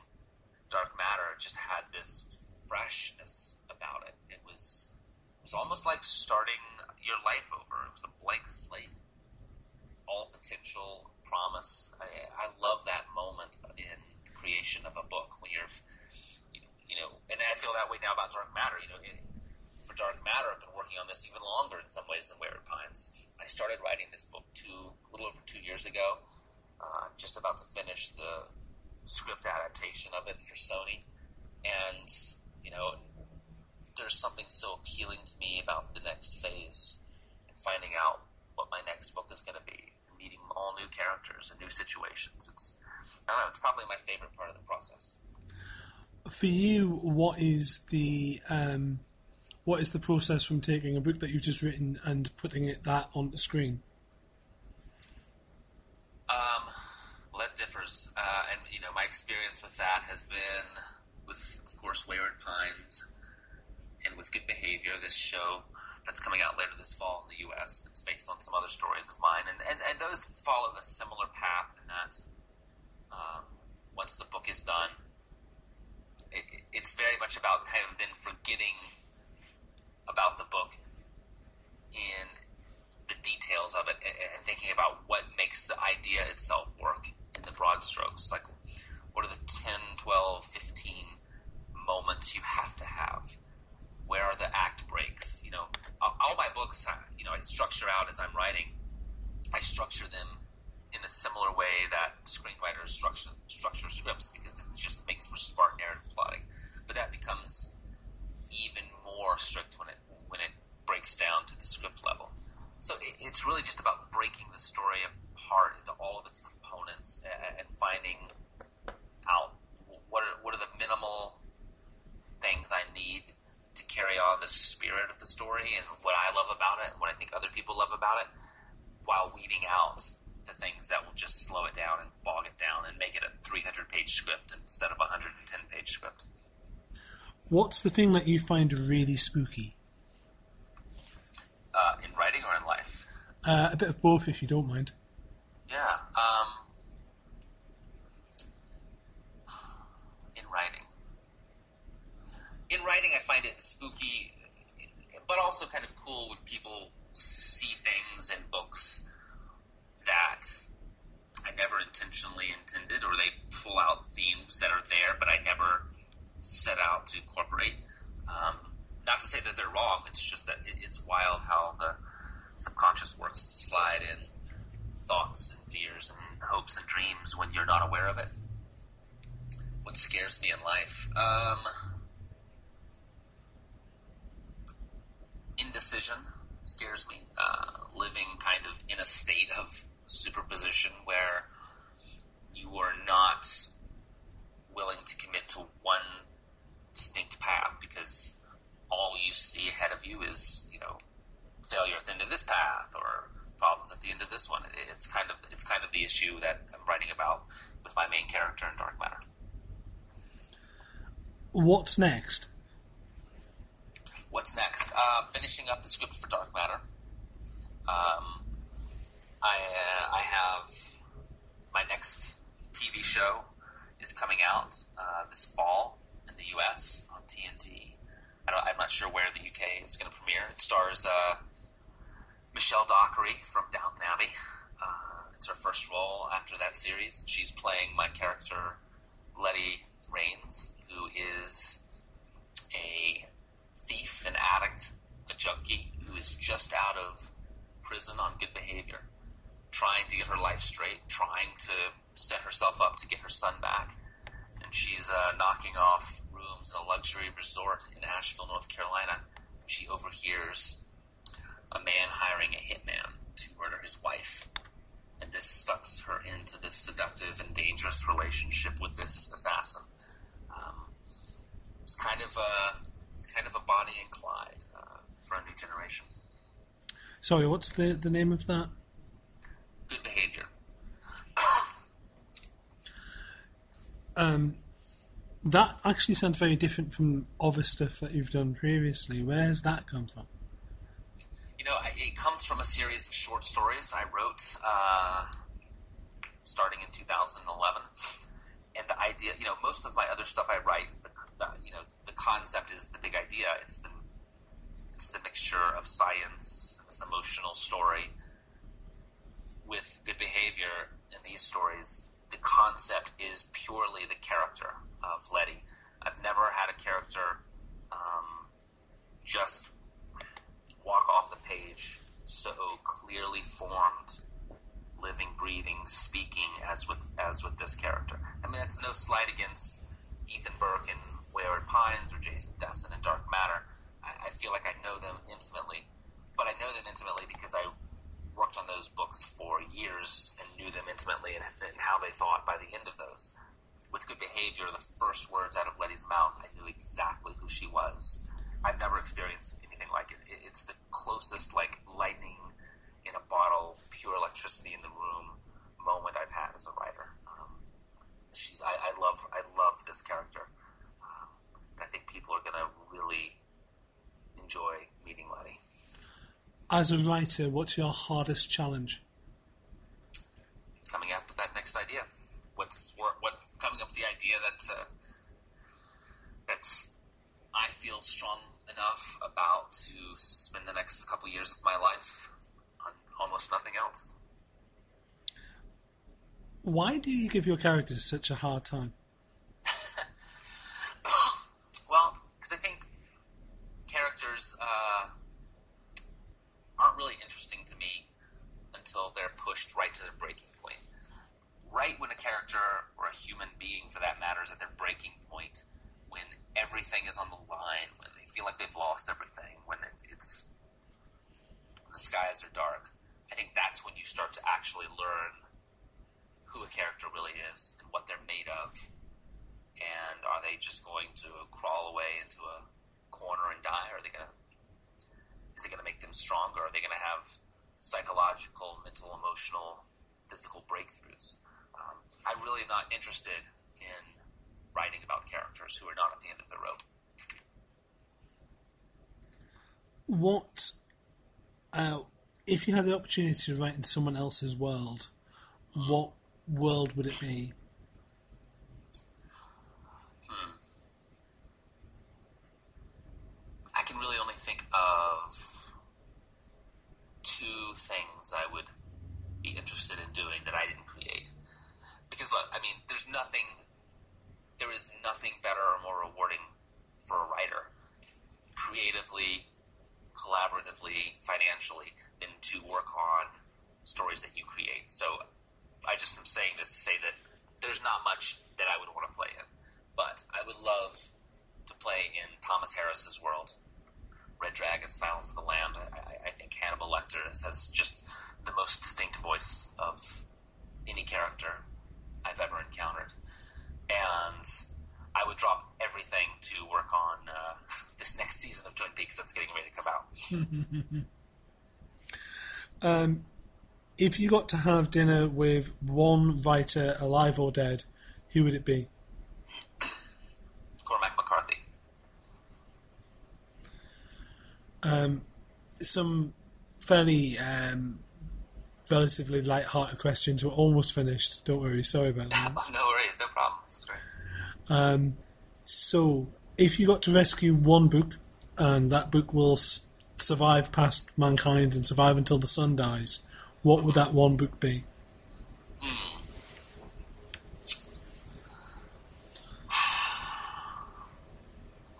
Dark Matter, just had this freshness about it. It was it was almost like starting your life over. It was a blank slate, all potential, promise. I, I love that moment in the creation of a book when you're, you know, and I feel that way now about Dark Matter. You know, it, for Dark Matter, I've been working on this even longer in some ways than Wayward Pines. I started writing this book two, a little over two years ago. Uh, just about to finish the script adaptation of it for Sony, and you know, there's something so appealing to me about the next phase and finding out what my next book is going to be, and meeting all new characters and new situations. It's I don't know. It's probably my favorite part of the process. For you, what is the um, what is the process from taking a book that you've just written and putting it that on the screen? Um, that differs, uh, and you know, my experience with that has been with, of course, Wayward Pines, and with Good Behavior, this show that's coming out later this fall in the U.S. That's based on some other stories of mine, and and, and those follow a similar path in that um, once the book is done, it, it's very much about kind of then forgetting about the book in the details of it and, and thinking about what makes the idea itself work in the broad strokes. Like, what are the 10, 12, 15 moments you have to have? Where are the act breaks? You know, all, my books, you know, I structure out as I'm writing. I structure them in a similar way that screenwriters structure structure scripts because it just makes for smart narrative plotting. But that becomes even more strict when it when it breaks down to the script level. So it, it's really just about breaking the story apart into all of its components and, and finding out what are what are the minimal things I need to carry on the spirit of the story and what I love about it and what I think other people love about it, while weeding out the things that will just slow it down and bog it down and make it a 300 page script instead of a 110 page script. What's the thing that you find really spooky? Uh, in writing or in life? Uh, a bit of both, if you don't mind. Yeah. Um, in writing. In writing, I find it spooky, but also kind of cool when people see things in books that I never intentionally intended, or they pull out themes that are there, but I never set out to incorporate. Um, not to say that they're wrong, it's just that it, it's wild how the subconscious works to slide in thoughts and fears and hopes and dreams when you're not aware of it. What scares me in life? Um, indecision scares me. Uh, living kind of in a state of superposition where you are not willing to commit to one distinct path because all you see ahead of you is, you know, failure at the end of this path or problems at the end of this one. It's kind of it's kind of the issue that I'm writing about with my main character in Dark Matter. What's next? What's next? Uh, finishing up the script for Dark Matter. Um, I uh, I have my next TV show is coming out uh, this fall in the U.S. on TNT. I am not sure where the UK is going to premiere. It stars uh, Michelle Dockery from Downton Abbey. Uh, it's her first role after that series. She's playing my character Letty Raines, who is a thief, an addict, a junkie who is just out of prison on good behavior, trying to get her life straight, trying to set herself up to get her son back. And she's uh, knocking off rooms in a luxury resort in Asheville, North Carolina. She overhears a man hiring a hitman to murder his wife. And this sucks her into this seductive and dangerous relationship with this assassin. Um, it's kind of a, it's kind of a Bonnie and Clyde uh, for a new generation. Sorry, what's the, the name of that? Good behavior. Um, That actually sounds very different from other stuff that you've done previously. Where has that come from? You know, I, it comes from a series of short stories I wrote uh, starting in 2011. And the idea, you know, most of my other stuff I write, the, you know, the concept is the big idea. It's the it's the mixture of science, this emotional story, with good behavior in these stories. The concept is purely the character of Letty. I've never had a character um, just walk off the page so clearly formed, living, breathing, speaking as with as with this character. I mean, that's no slight against Ethan Burke in Wayward Pines or Jason Dessen and Dark Matter. I, I feel like I know them intimately, but I know them intimately because I worked on those books for years and knew them intimately and, and how they thought by the end of those. With good behavior, the first words out of Letty's mouth, I knew exactly who she was. I've never experienced anything like it. It- It's the closest, like lightning in a bottle, pure electricity in the room moment I've had as a writer. Um, she's, I, I love, I love this character. I think people are going to really enjoy meeting Letty. As a writer, what's your hardest challenge? coming up with that next idea. What's what, what coming up with the idea that uh, that's I feel strong enough about to spend the next couple years of my life on almost nothing else. Why do you give your characters such a hard time? (laughs) Because I think characters uh, aren't really interesting to me until they're pushed right to their breaking point. Right when a character or a human being, for that matter, is at their breaking point, when everything is on the line, when they feel like they've lost everything, when it, it's the skies are dark. I think that's when you start to actually learn who a character really is and what they're made of and are they just going to crawl away into a corner and die? Or are they going to? Is it going to make them stronger? Are they going to have psychological, mental, emotional, physical breakthroughs? Um, I'm really not interested in writing about characters who are not at the end of the rope. What, uh, if you had the opportunity to write in someone else's world, what world would it be? I can really only think of two things I would be interested in doing that I didn't create. Because look, I mean, there's nothing, there is nothing better or more rewarding for a writer, creatively, collaboratively, financially, than to work on stories that you create. So I just am saying this to say that there's not much that I would want to play in, but I would love to play in Thomas Harris's world. Red Dragon, Silence of the Lambs. I, Hannibal Lecter has just the most distinct voice of any character I've ever encountered. And I would drop everything to work on uh, (laughs) this next season of Twin Peaks that's getting ready to come out. (laughs) Um, if you got to have dinner with one writer, alive or dead, who would it be? (coughs) Cormac McCarthy. Um, some fairly um, relatively light-hearted questions. We're almost finished. Don't worry. Sorry about (laughs) that. no worries, no problem. This is great. Um, so, if you got to rescue one book, and that book will s- survive past mankind and survive until the sun dies, what would that one book be?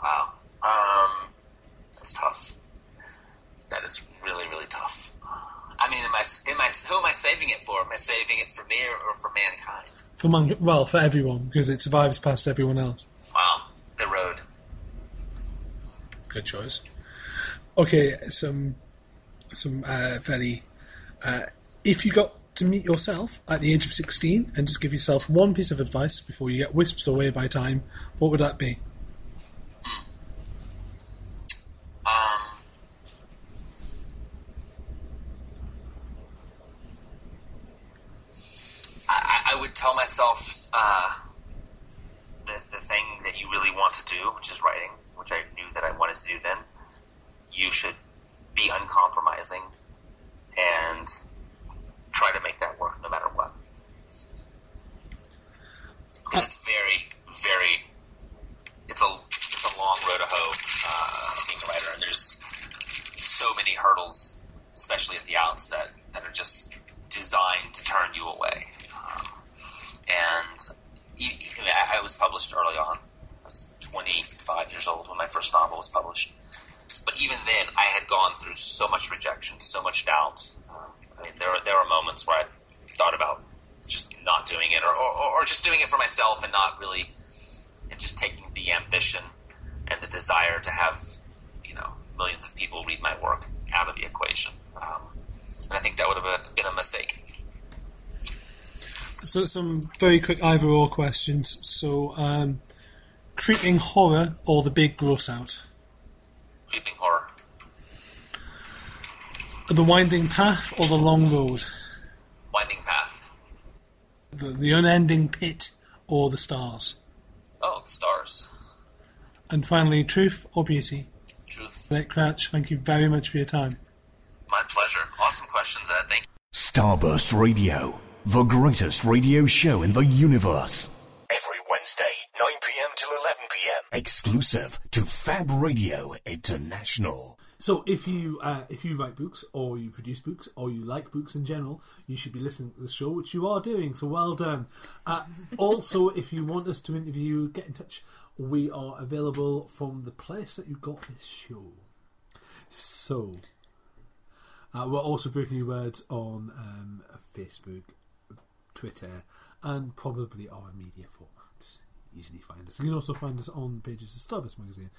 Wow. Um, that's tough. That is really, really tough. I mean, am I, who am I saving it for? Am I saving it for me or, or for mankind? For man- well, for everyone because it survives past everyone else. Wow. The road. Good choice. Okay, some some uh, very. Uh, if you got to meet yourself at the age of sixteen and just give yourself one piece of advice before you get whisked away by time, what would that be? Um, I, I I would tell myself uh, the, the thing that you really want to do, which is writing, which I knew that I wanted to do then, you should be uncompromising and try to make that work no matter what. Because it's very, very, it's a it's a long road to hoe uh, being a writer, and there's so many hurdles, especially at the outset, that are just designed to turn you away. Um, and e- e- I, mean, I- I was published early on. I was 25 years old when my first novel was published. But even then, I had gone through so much rejection, so much doubt. Um, I mean, there are, there are moments where I thought about just not doing it, or, or, or just doing it for myself and not really, and just taking the ambition and the desire to have, you know, millions of people read my work out of the equation. Um, and I think that would have been a mistake. So some very quick either or questions. So, um, creeping horror or the big gross out? Creeping horror. The winding path or the long road? Winding path. The, the unending pit or the stars? Oh, the stars. And finally, truth or beauty? Truth. Brett Crouch, thank you very much for your time. My pleasure. Awesome questions, Ed. Thank you. Starburst Radio, the greatest radio show in the universe. Every Wednesday, 9 pm till 11 pm. Exclusive to Fab Radio International. So, if you uh, if you write books or you produce books or you like books in general, you should be listening to the show, which you are doing. So, well done. Uh, also, (laughs) if you want us to interview get in touch. We are available from the place that you got this show. So, uh, we're also Brave New Words on um, Facebook, Twitter, and probably our media formats. Easily find us. You can also find us on pages of Starburst magazine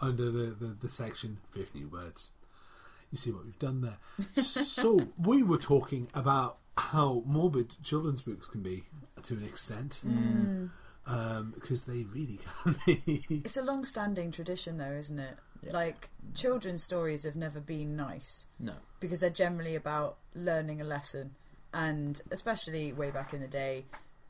under the, the, the section Brave New Words. You see what we've done there. so (laughs) we were talking about how morbid children's books can be to an extent. Um, because they really can be. (laughs) It's a long-standing tradition, though, isn't it? Like children's stories have never been nice No. because they're generally about learning a lesson, and especially way back in the day,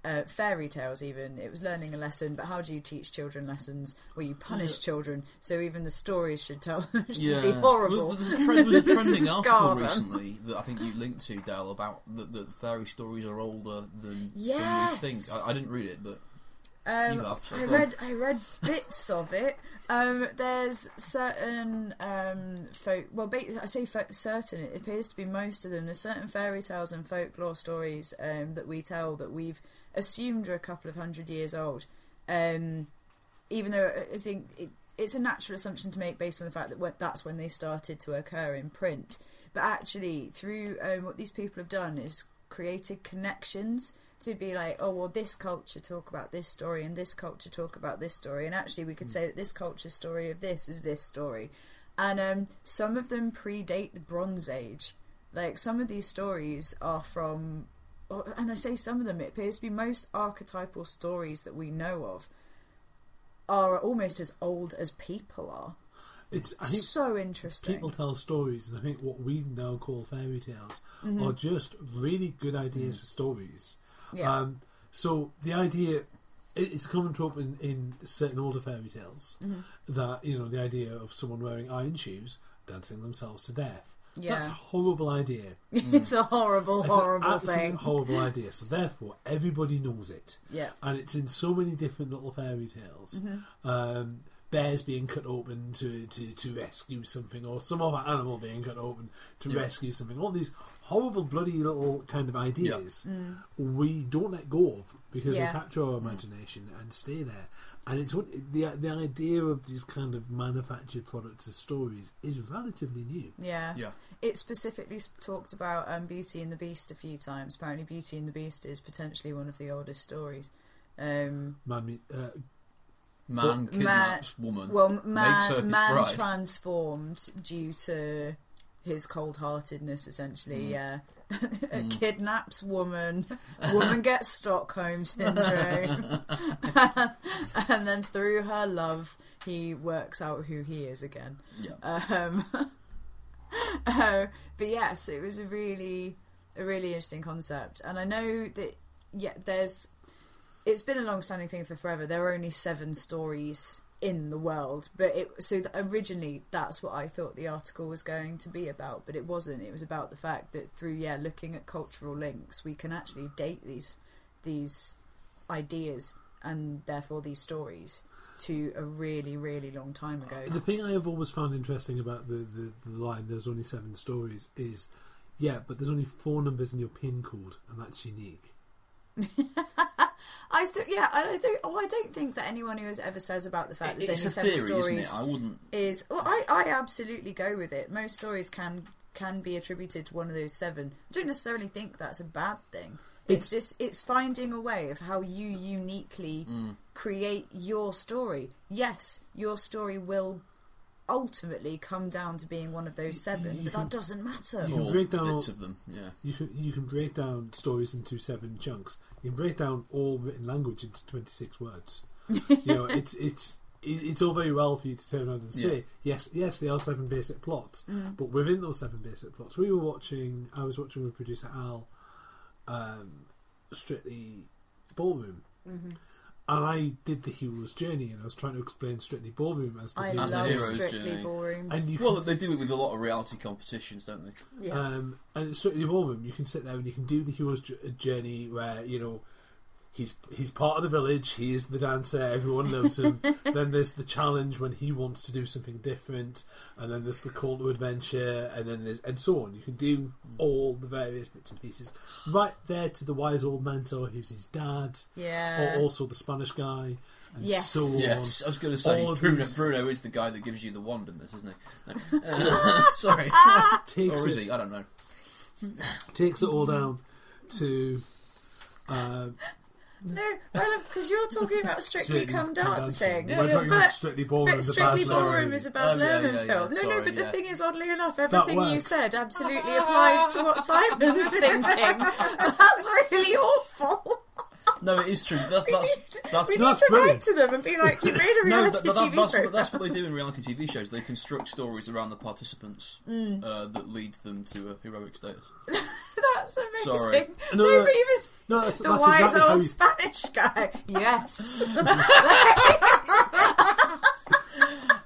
uh, fairy tales. Even it was learning a lesson. But how do you teach children lessons? Well, you punish children, so even the stories should tell (laughs) should be horrible. Well, there's a, tre- there's a (laughs) trending article recently that I think you linked to, Dale, about that that fairy stories are older than, than we think. I, I didn't read it, but Um, You have, so I read I read bits of it. Um, there's certain um, folk. Well, ba- I say fo- certain. It appears to be most of them. There's certain fairy tales and folklore stories um, that we tell that we've assumed are a couple of hundred years old. Um, even though I think it, it's a natural assumption to make based on the fact that that's when they started to occur in print. But actually, through um, what these people have done is created connections to be like, oh well, this culture talk about this story and this culture talk about this story, and actually we could say that this culture story of this is this story, and um, some of them predate the Bronze Age. Like some of these stories are from, and I say some of them. It appears to be most archetypal stories that we know of are almost as old as people are. It's So interesting. people tell stories, and I think what we now call fairy tales Mm-hmm. are just really good ideas for stories. Yeah. Um, so the idea it's a common trope in, in certain older fairy tales Mm-hmm. that you know the idea of someone wearing iron shoes dancing themselves to death. Yeah. That's a horrible idea. (laughs) it's a horrible, It's horrible thing. horrible idea. So therefore, everybody knows it. Yeah. and it's in so many different little fairy tales. Um, bears being cut open to, to, to rescue something, or some other animal being cut open to Yeah. rescue something. All these horrible, bloody little kind of ideas we don't let go of because Yeah. they capture our imagination and stay there. And it's what the the idea of these kind of manufactured products as stories is relatively new. Yeah. yeah. It specifically talked about um, Beauty and the Beast a few times. Apparently, Beauty and the Beast is potentially one of the oldest stories. Um, Man, me- uh, Man kidnaps man- woman. well, man, man bride. transformed due to his cold-heartedness. Essentially, Mm. yeah. (laughs) Kidnaps woman, woman gets Stockholm syndrome, (laughs) and then through her love, he works out who he is again. yeah. Um, (laughs) uh, but yes, it was a really, a really interesting concept, and I know that yeah, there's. It's been a long-standing thing for forever. There are only seven stories in the world. But it so that originally that's what I thought the article was going to be about, but it wasn't. It was about the fact that through yeah looking at cultural links, we can actually date these these ideas and therefore these stories to a really really long time ago. The thing I have always found interesting about the, the, the line "There's only seven stories" is, yeah, but there's only four numbers in your pin code, and that's unique. (laughs) I still yeah I don't oh, I don't think that anyone who has ever says about the fact It- there's it's a only seven theory, stories isn't it? I wouldn't. is well, I, I absolutely go with it. Most stories can can be attributed to one of those seven. I don't necessarily think that's a bad thing. It's, It's- just it's finding a way of how you uniquely Mm. create your story. Yes, your story will ultimately come down to being one of those seven, You but can- that doesn't matter. You can break down bits of them. Yeah. You can you can break down stories into seven chunks. You can break down all written language into twenty six words. you know, (laughs) it's it's it's all very well for you to turn around and say Yeah. yes, yes, they are seven basic plots, Mm. but within those seven basic plots, we were watching. I was watching with producer Al, um, Strictly Ballroom, Mm-hmm. And I did the hero's journey, and I was trying to explain Strictly Ballroom as the I hero's As the love journey. hero's Strictly journey. Ballroom. And you Well, can they do it with a lot of reality competitions, don't they? Yeah. Um, and strictly ballroom. You can sit there and you can do the hero's journey where you know he's he's part of the village. He is the dancer. Everyone loves him. (laughs) then there's the challenge when he wants to do something different, and then there's the call to adventure, and then there's and so on. You can do all the various bits and pieces right there to the wise old mentor who's his dad, yeah. or also the Spanish guy, and Yes. so. Yes, I was going to say Bruno, these- Bruno is the guy that gives you the wand in this, isn't he? No. Uh, (laughs) (laughs) sorry, Takes or is it, he? I don't know. takes it all down to. Uh, No, because you're talking about Strictly Come Dancing. We're talking about but- Strictly Ballroom. But as a Strictly Baz Ballroom is a Baz Oh, yeah, Luhrmann yeah, yeah, film. no, no, but the yeah. thing is, oddly enough, everything you said absolutely applies to what (laughs) Simon was thinking. (laughs) That's really awful. No, it is true. (laughs) That's we that's need, that's we need That's to brilliant. write to them and be like, you made a (laughs) no, reality but that, TV that's, program. what, that's what they do in reality TV shows. They construct stories around the participants (laughs) Mm. uh, that leads them to a heroic status. That's amazing. Sorry. No, No, no, but even No, that's, the that's wise exactly old you, Spanish guy. Yes.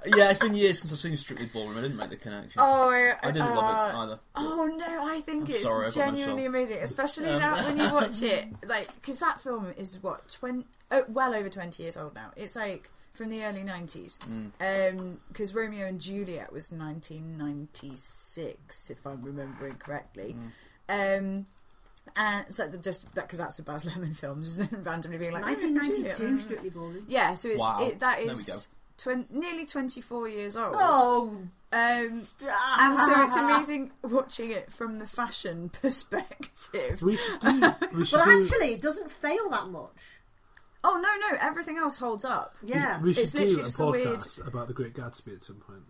Yeah, it's been years since I've seen Strictly Ballroom. I didn't make the connection. oh, I didn't uh, love it either. Oh no, I think I'm it's sorry, I've got no genuinely amazing, especially Um, now when you (laughs) watch it. Like, because that film is what twenty, oh, well over twenty years old now. It's like from the early nineties. Mm. Because Romeo and Juliet was nineteen ninety six, if I'm remembering correctly. Mm. Um, and so the- just that because that's a Baz Luhrmann film, just (laughs) randomly being like 1992, Strictly Ballroom. Yeah, so it's Wow. it, that There we is twen- nearly twenty four years old. Oh, Um, and so it's amazing watching it from the fashion (laughs) perspective. we should do. We should But do. actually, it doesn't fail that much. Oh no, no, everything else holds up. Yeah. we should It's do literally a just a weird- podcast about the Great Gatsby at some point.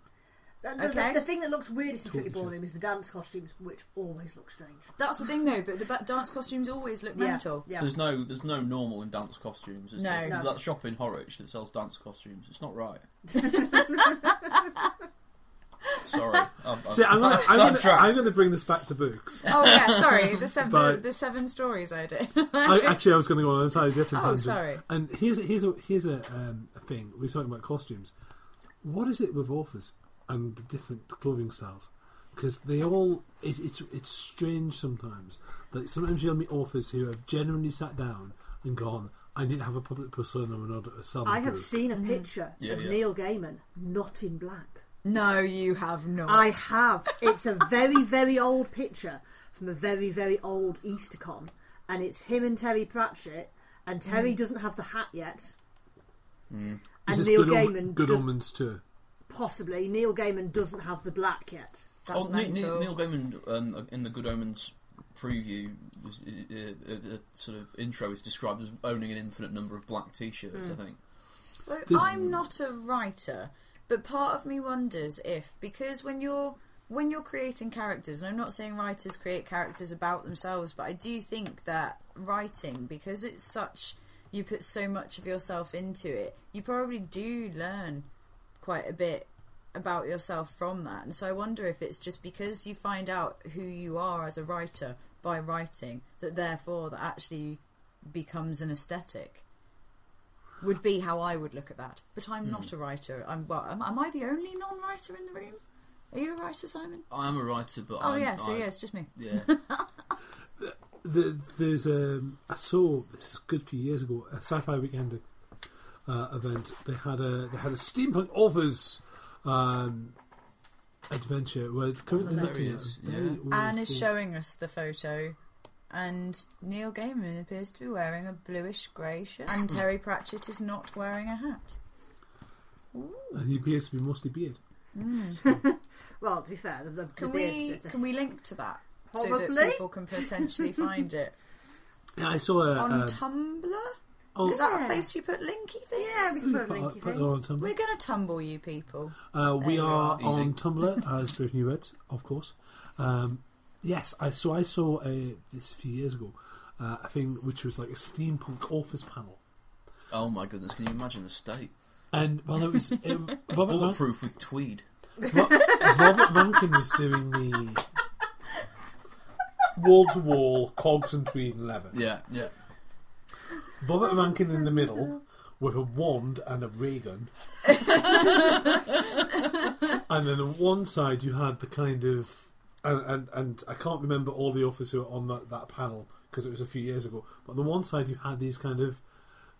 The, the- Okay. the thing that looks weirdest in Strictly Talk to. Ballroom is the dance costumes, which always look strange. That's the thing though, but the ba- dance costumes always look Yeah, mental. Yeah. There's no there's no normal in dance costumes. Is No. there? There's No. that shop in Horwich that sells dance costumes. It's not right. (laughs) Sorry. I've, I've, See, I'm gonna, I'm, gonna, sidetracked. I'm gonna bring this back to books. Oh yeah, sorry, the (laughs) seven But- the, the seven stories I did. I, actually, I was going to go on an entirely different Oh, tangent. sorry. And here's a, here's a here's a, um, a thing. We're talking about costumes. What is it with authors and the different clothing styles? Because they all it, it's it's strange sometimes that sometimes you'll meet authors who have genuinely sat down and gone. I need to have a public persona in order to sell. my I have book." seen a mm-hmm. picture Yeah, of yeah. Neil Gaiman not in black. no, you have not. I have. It's a very, very old picture from a very, very old Eastercon, and it's him and Terry Pratchett, and Terry mm. doesn't have the hat yet. Mm. Is And this Neil good, om- Gaiman good does- omens too? Possibly Neil Gaiman doesn't have the black yet. That's oh, Neil, mental. Neil, Neil Gaiman um, in the Good Omens preview, was, uh, uh, uh, sort of intro is described as owning an infinite number of black T-shirts. I think. Look, I'm not a writer, but part of me wonders if because when you're when you're creating characters, and I'm not saying writers create characters about themselves, but I do think that writing, because it's such you put so much of yourself into it, you probably do learn quite a bit about yourself from that. And so I wonder if it's just because you find out who you are as a writer by writing that therefore that actually becomes an aesthetic. would be how I would look at that. But I'm not a writer. I'm well. Am, am I the only non-writer in the room? Are you a writer, Simon? I am a writer, but Oh I'm, yeah, so I, yeah, it's just me. yeah. (laughs) The, there's um, I saw this a good few years ago a sci-fi weekend uh, event. They had a they had a steampunk authors um, adventure where it's currently there looking he at is, a very yeah. old Anne is showing us the photo, and Neil Gaiman appears to be wearing a bluish grey shirt, and Terry Pratchett is not wearing a hat. and he appears to be mostly beard. (laughs) Well, to be fair, the, the, the Can beard we status- can we link to that so Probably. that people can potentially find it (laughs) Yeah, I saw a. on um, Tumblr? Oh, Is that a place you put linky things? Yeah, we can put a put, linky put it thing. on Tumblr. We're going to tumble you people. Uh, we There we are are. Easy. on Tumblr (laughs) as Brave New Words, of course. Um, yes, I so I saw a this a few years ago uh, a thing which was like a steampunk office panel, Oh my goodness! Can you imagine the state? and well, it was it, (laughs) Robert, Ran- Bulletproof with tweed. Ro- Robert Rankin was doing the wall to wall cogs and tweed and leather. Yeah, yeah. Robert Rankin in the middle with a wand and a ray gun. (laughs) and then on one side you had the kind of and, and, and I can't remember all the authors who were on that, that panel because it was a few years ago. But on the one side you had these kind of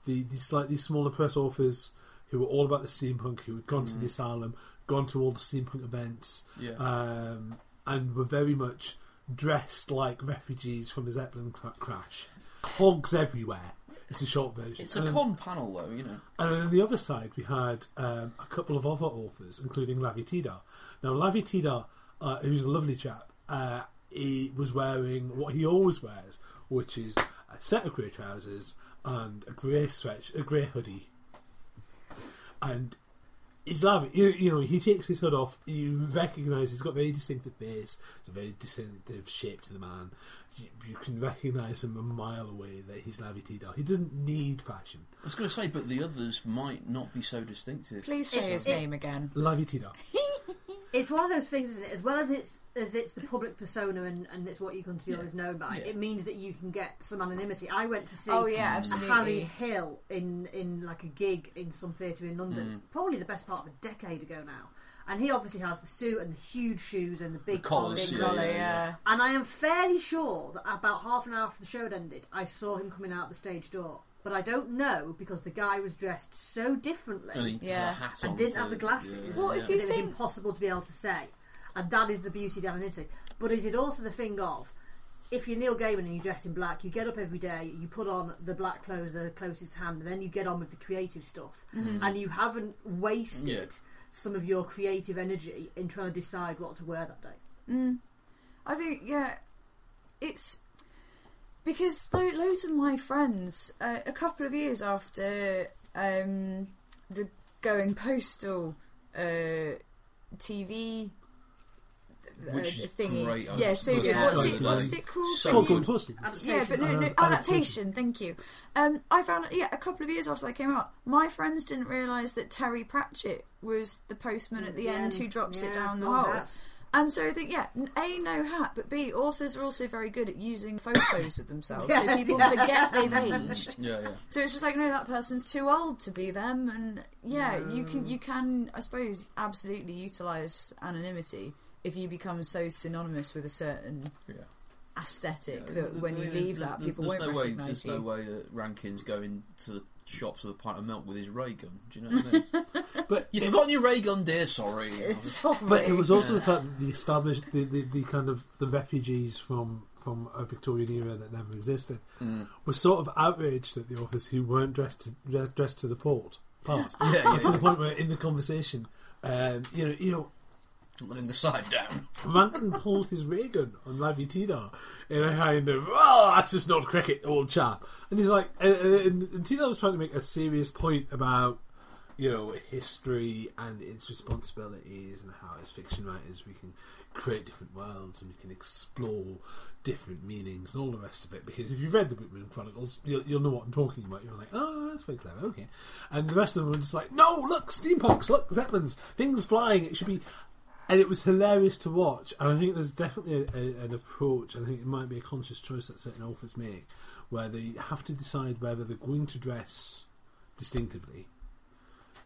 the, the slightly smaller press authors who were all about the steampunk, who had gone to the asylum, gone to all the steampunk events, Yeah. um, and were very much dressed like refugees from a Zeppelin cra- crash. Hogs everywhere. It's a short version. It's a And- con panel, though, you know. and then on the other side, we had um, a couple of other authors, including Lavie Tidhar. Now, Lavie Tidhar, uh, who's a lovely chap, uh, he was wearing what he always wears, which is a set of grey trousers and a grey sweat, a grey hoodie. And he's Lavie. You, you know, he takes his hood off. You recognise he's got a very distinctive face. It's a very distinctive shape to the man. You, you can recognise him a mile away that he's Lavie Tidhar. He doesn't need fashion. I was going to say, but the others might not be so distinctive. Please say his name again. Lavie Tidhar. (laughs) It's one of those things, isn't it? As well as it's as it's the public persona and, and it's what you come to be Yeah. always known by. Yeah. It means that you can get some anonymity. I went to see Oh yeah, absolutely. Harry Hill in in like a gig in some theatre in London, Mm. probably the best part of a decade ago now. And he obviously has the suit and the huge shoes and the big The collars, collar. Big yeah, collar, yeah, yeah. And I am fairly sure that about half an hour after the show had ended, I saw him coming out the stage door. But I don't know because the guy was dressed so differently And he Yeah. a hat on. and didn't too. have the glasses. Yeah, What yeah. if you that it was think- impossible to be able to say. And that is the beauty of the anonymity. But is it also the thing of if you're Neil Gaiman and you dress in black, you get up every day, you put on the black clothes that are closest to hand, and then you get on with the creative stuff. Mm-hmm. And you haven't wasted Yeah. some of your creative energy in trying to decide what to wear that day. Mm. I think yeah, it's because lo- loads of my friends, uh, a couple of years after um, the going postal uh, TV. uh, Which is thingy. great. I Yeah, so supposed to what's it? What's it called? So when Oh, you- going posting. yeah, but no, no, Uh, adaptation. adaptation. Thank you. Um, I found yeah, a couple of years after that came out, my friends didn't realise that Terry Pratchett was the postman at the end who drops it down the no hole. Hat. And so, the, yeah, A, no hat, but B, authors are also very good at using photos of themselves. so (laughs) people yeah. forget they've aged. Yeah, yeah. So it's just like, no, that person's too old to be them. And yeah, you can, you can, I suppose, absolutely utilise anonymity if you become so synonymous with a certain Yeah. aesthetic Yeah, that when you there- leave there- that, there's- people there's won't no way, There's you. no way uh, that Rankin's going to the shops with a pint of milk with his ray gun. Do you know what I mean? (laughs) But You've forgotten your ray gun, dear. Sorry. Sorry. (laughs) But it was also the fact that the established, the, the, the kind of the refugees from from a Victorian era that never existed Mm. were sort of outraged at the authors who weren't dressed to, dressed to the port part. (laughs) Yeah, yeah. to the point where in the conversation, um, you know, you know, Letting the side down. Rankin pulled his ray gun on Lavie Tidhar in a kind of, oh, that's just not cricket, old chap. And he's like, and, and, and Tidhar was trying to make a serious point about, you know, history and its responsibilities and how, as fiction writers, we can create different worlds and we can explore different meanings and all the rest of it. Because if you've read the Whitman Chronicles, you'll, you'll know what I'm talking about. You're like, oh, that's very clever, okay. And the rest of them were just like, no, look, steampunks, look, zeppelins, things flying. It should be and it was hilarious to watch. And I think there's definitely a, a, an approach, I think it might be a conscious choice that certain authors make, where they have to decide whether they're going to dress distinctively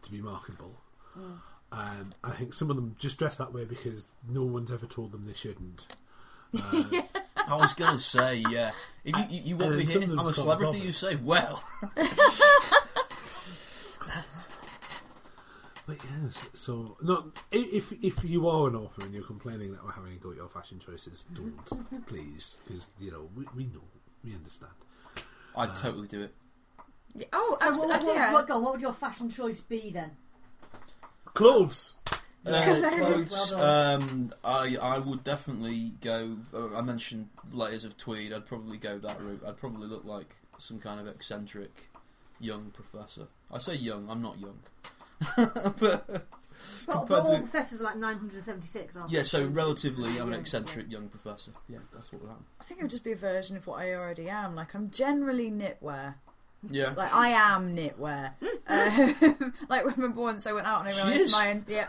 to be marketable. Um, I think some of them just dress that way because no one's ever told them they shouldn't. (laughs) Uh, I was going to say, yeah. If you, you, you want me here, I'm a celebrity, you say, well. (laughs) But yes, so not if if you are an author and you're complaining that we're having a go at your fashion choices, don't (laughs) please, because you know we, we know we understand. I'd totally do it. Yeah, Oh, So what, absolutely. what, yeah. what, what would your fashion choice be then? Clothes. Uh, clothes. Well um, I I would definitely go. Uh, I mentioned layers of tweed. I'd probably go that route. I'd probably look like some kind of eccentric young professor. I say young. I'm not young. But But, but all to- professors are like 976, aren't yeah, they? so relatively, I'm an Yeah, eccentric young professor. Yeah, that's what would happen. I think it would just be a version of what I already am. Like I'm generally knitwear. Yeah. Like I am knitwear. (laughs) um, (laughs) like remember once I went out and I She realised my yeah,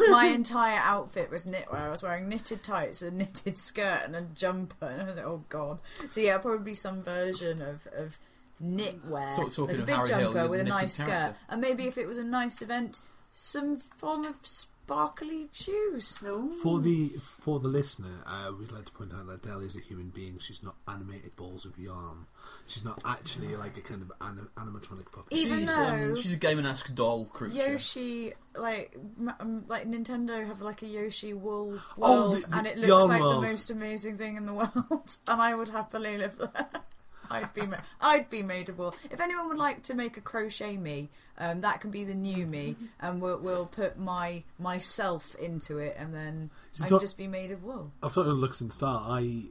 (laughs) my entire outfit was knitwear. I was wearing knitted tights, a knitted skirt, and a jumper, and I was like, oh god. So yeah, probably some version of of knitwear, Talk- talking like a big hairy jumper you're with a knitted nice skirt, and maybe if it was a nice event, some form of sparkly shoes. No. For the for the listener, uh, we'd like to point out that Dell is a human being. She's not animated balls of yarn. She's not actually like a kind of anim- animatronic puppet. Even she's though- um, she's a Game-esque doll creature. Yoshi, like um, like Nintendo have like a Yoshi wool Oh, world, the- the and it looks like world. the most amazing thing in the (laughs) world, and I would happily live there. I'd be ma- I'd be made of wool. If anyone would like to make a crochet me, um, that can be the new me, and we'll, we'll put my myself into it, and then I'd don't- just be made of wool. I've talked to Lux and style. I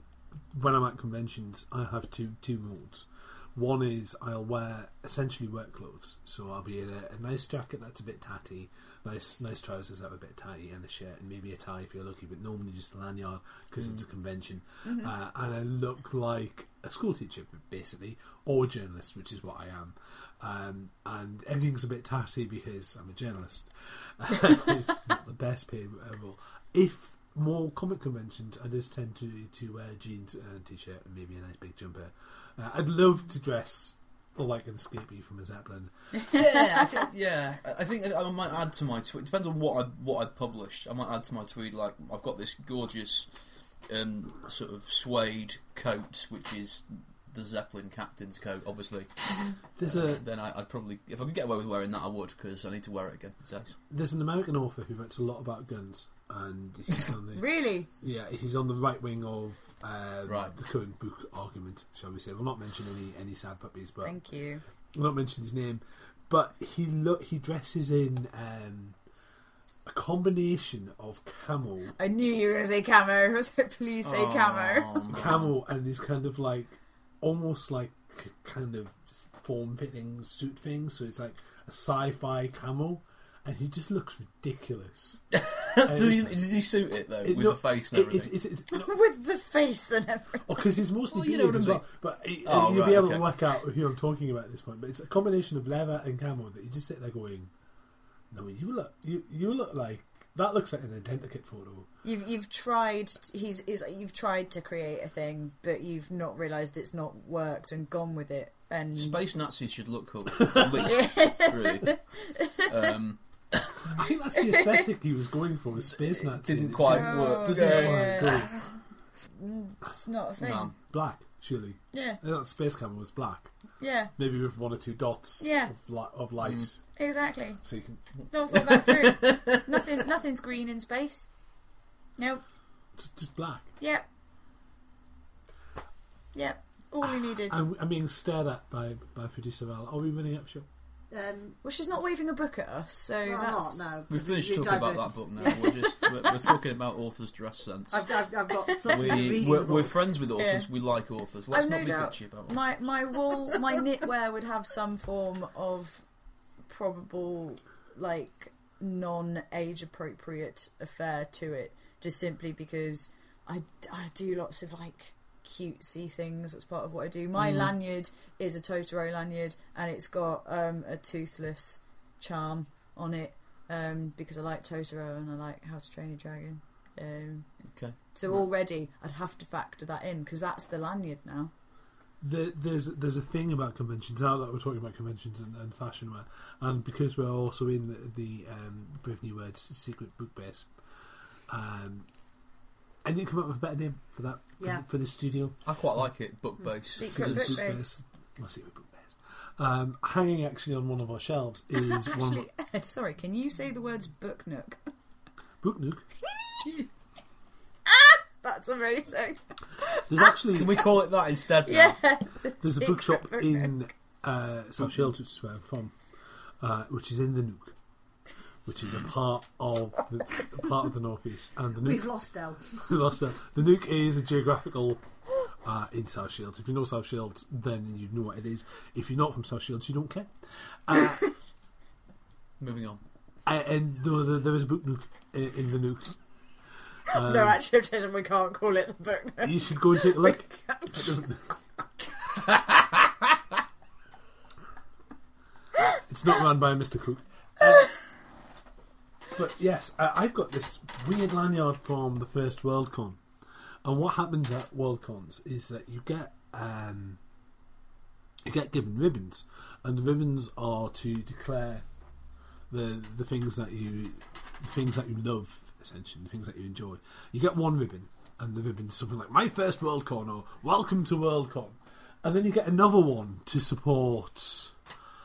when I'm at conventions, I have two two modes. One is I'll wear essentially work clothes, so I'll be in a, a nice jacket that's a bit tatty, nice nice trousers that are a bit tatty, and a shirt, and maybe a tie if you're lucky, but normally just a lanyard because it's a convention. Uh, and I look like a school teacher basically, or journalist, which is what I am. Um, and everything's a bit tatty because I'm a journalist. (laughs) it's not the best paid role. If more comic conventions, I just tend to to wear jeans and t-shirt and maybe a nice big jumper. Uh, I'd love to dress like an escapee from a zeppelin. yeah, I think, yeah. I think I might add to my tweet. Depends on what I what I published. I might add to my tweet like I've got this gorgeous um, sort of suede coat, which is the Zeppelin captain's coat. Obviously, There's Uh, a then I, I'd probably if I could get away with wearing that, I would because I need to wear it again. It's nice. there's an American author who writes a lot about guns, and he's on the (laughs) Really, yeah he's on the right wing of um, Right. the current book argument, shall we say? We'll not mention any any sad puppies, but thank you. I'll not mention his name, but he look he dresses in um, a combination of camel, I knew you were going to say camo. (laughs) I was like, please say camo. Oh, man. camel, and this kind of like almost like kind of form fitting suit thing. So it's like a sci-fi camel, and he just looks ridiculous. (laughs) Does he, does he suit it though It- with no, the face and it- everything? it's, it's, it's, (laughs) With the face and everything. Oh, because he's mostly Well, you know bearded what I as well. But it- Oh, you'll right, be able okay. to work out who I'm talking about at this point. But it's a combination of leather and camel that you just sit there going, "No, you look, you you look like that looks like an identikit photo." You've you've tried he's is you've tried to create a thing, but you've not realised it's not worked and gone with it. And Space Nazis should look cool, (laughs) at least, really. Um, I think that's the aesthetic he was going for. Was space Nazi. didn't quite didn't- work. Doesn't yeah. quite go. It's not a thing. no. Black, surely. Yeah, That space camel was black, yeah, maybe with one or two dots Yeah. of, li- of light, Mm. exactly. so you can Don't thought that through. (laughs) Nothing, nothing's green in space. Nope. just, just black. Yep. Yep. All we needed. I'm, I'm being stared at by by producer Val. Are we running up show? Um, Well, she's not waving a book at us, so well, that's. not, no. We finished We talking about that book now. We're just we're, we're (laughs) talking about authors' dress sense. I've, I've, I've got we, we're, we're friends with authors. Yeah. We like authors. Let's I've not no be doubt. bitchy about it. My my wool, my (laughs) knitwear would have some form of probable, like non-age appropriate affair to it, just simply because I, I do lots of like cutesy things. That's part of what I do. My lanyard is a Totoro lanyard, and it's got um, a toothless charm on it um, because I like Totoro and I like How to Train Your Dragon. Um, Okay. so Right. already I'd have to factor that in because that's the lanyard now. the, there's there's a thing about conventions now that we're talking about conventions and, and fashion wear, and because we're also in the, the um, Brave New Words secret book base, um, I need to come up with a better name for that for, Yeah. for this studio. I quite like it, book based. Secret book base. Well, secret book base. Um, hanging actually on one of our shelves is (laughs) one Actually, Ed, sorry, can you say the words book nook? Book Nook. ah, That's amazing. There's actually Can we call it that instead? now? Yeah. There's a Secret bookshop book in uh, South Shields, which is where I'm from, uh, which is in the Nook, which is a part of the a part of the northeast. And the nuke, We've lost Elle. (laughs) we lost that. The nuke is a geographical uh, in South Shields. If you know South Shields, then you know what it is. If you're not from South Shields, you don't care. Uh, (laughs) Moving on. uh, and there, there, there is a book Nook in, in the nuke. (laughs) Um, no, actually, Jason, we can't call it the book nook. you should go and take a look. It doesn't- it's not run by Mr. Cook. Uh, but yes, I, I've got this weird lanyard from the first Worldcon, and what happens at Worldcons is that you get um, you get given ribbons, and the ribbons are to declare the the things that you the things that you love, essentially, the things that you enjoy. You get one ribbon, and the ribbon is something like "My First Worldcon" or "Welcome to Worldcon," and then you get another one to support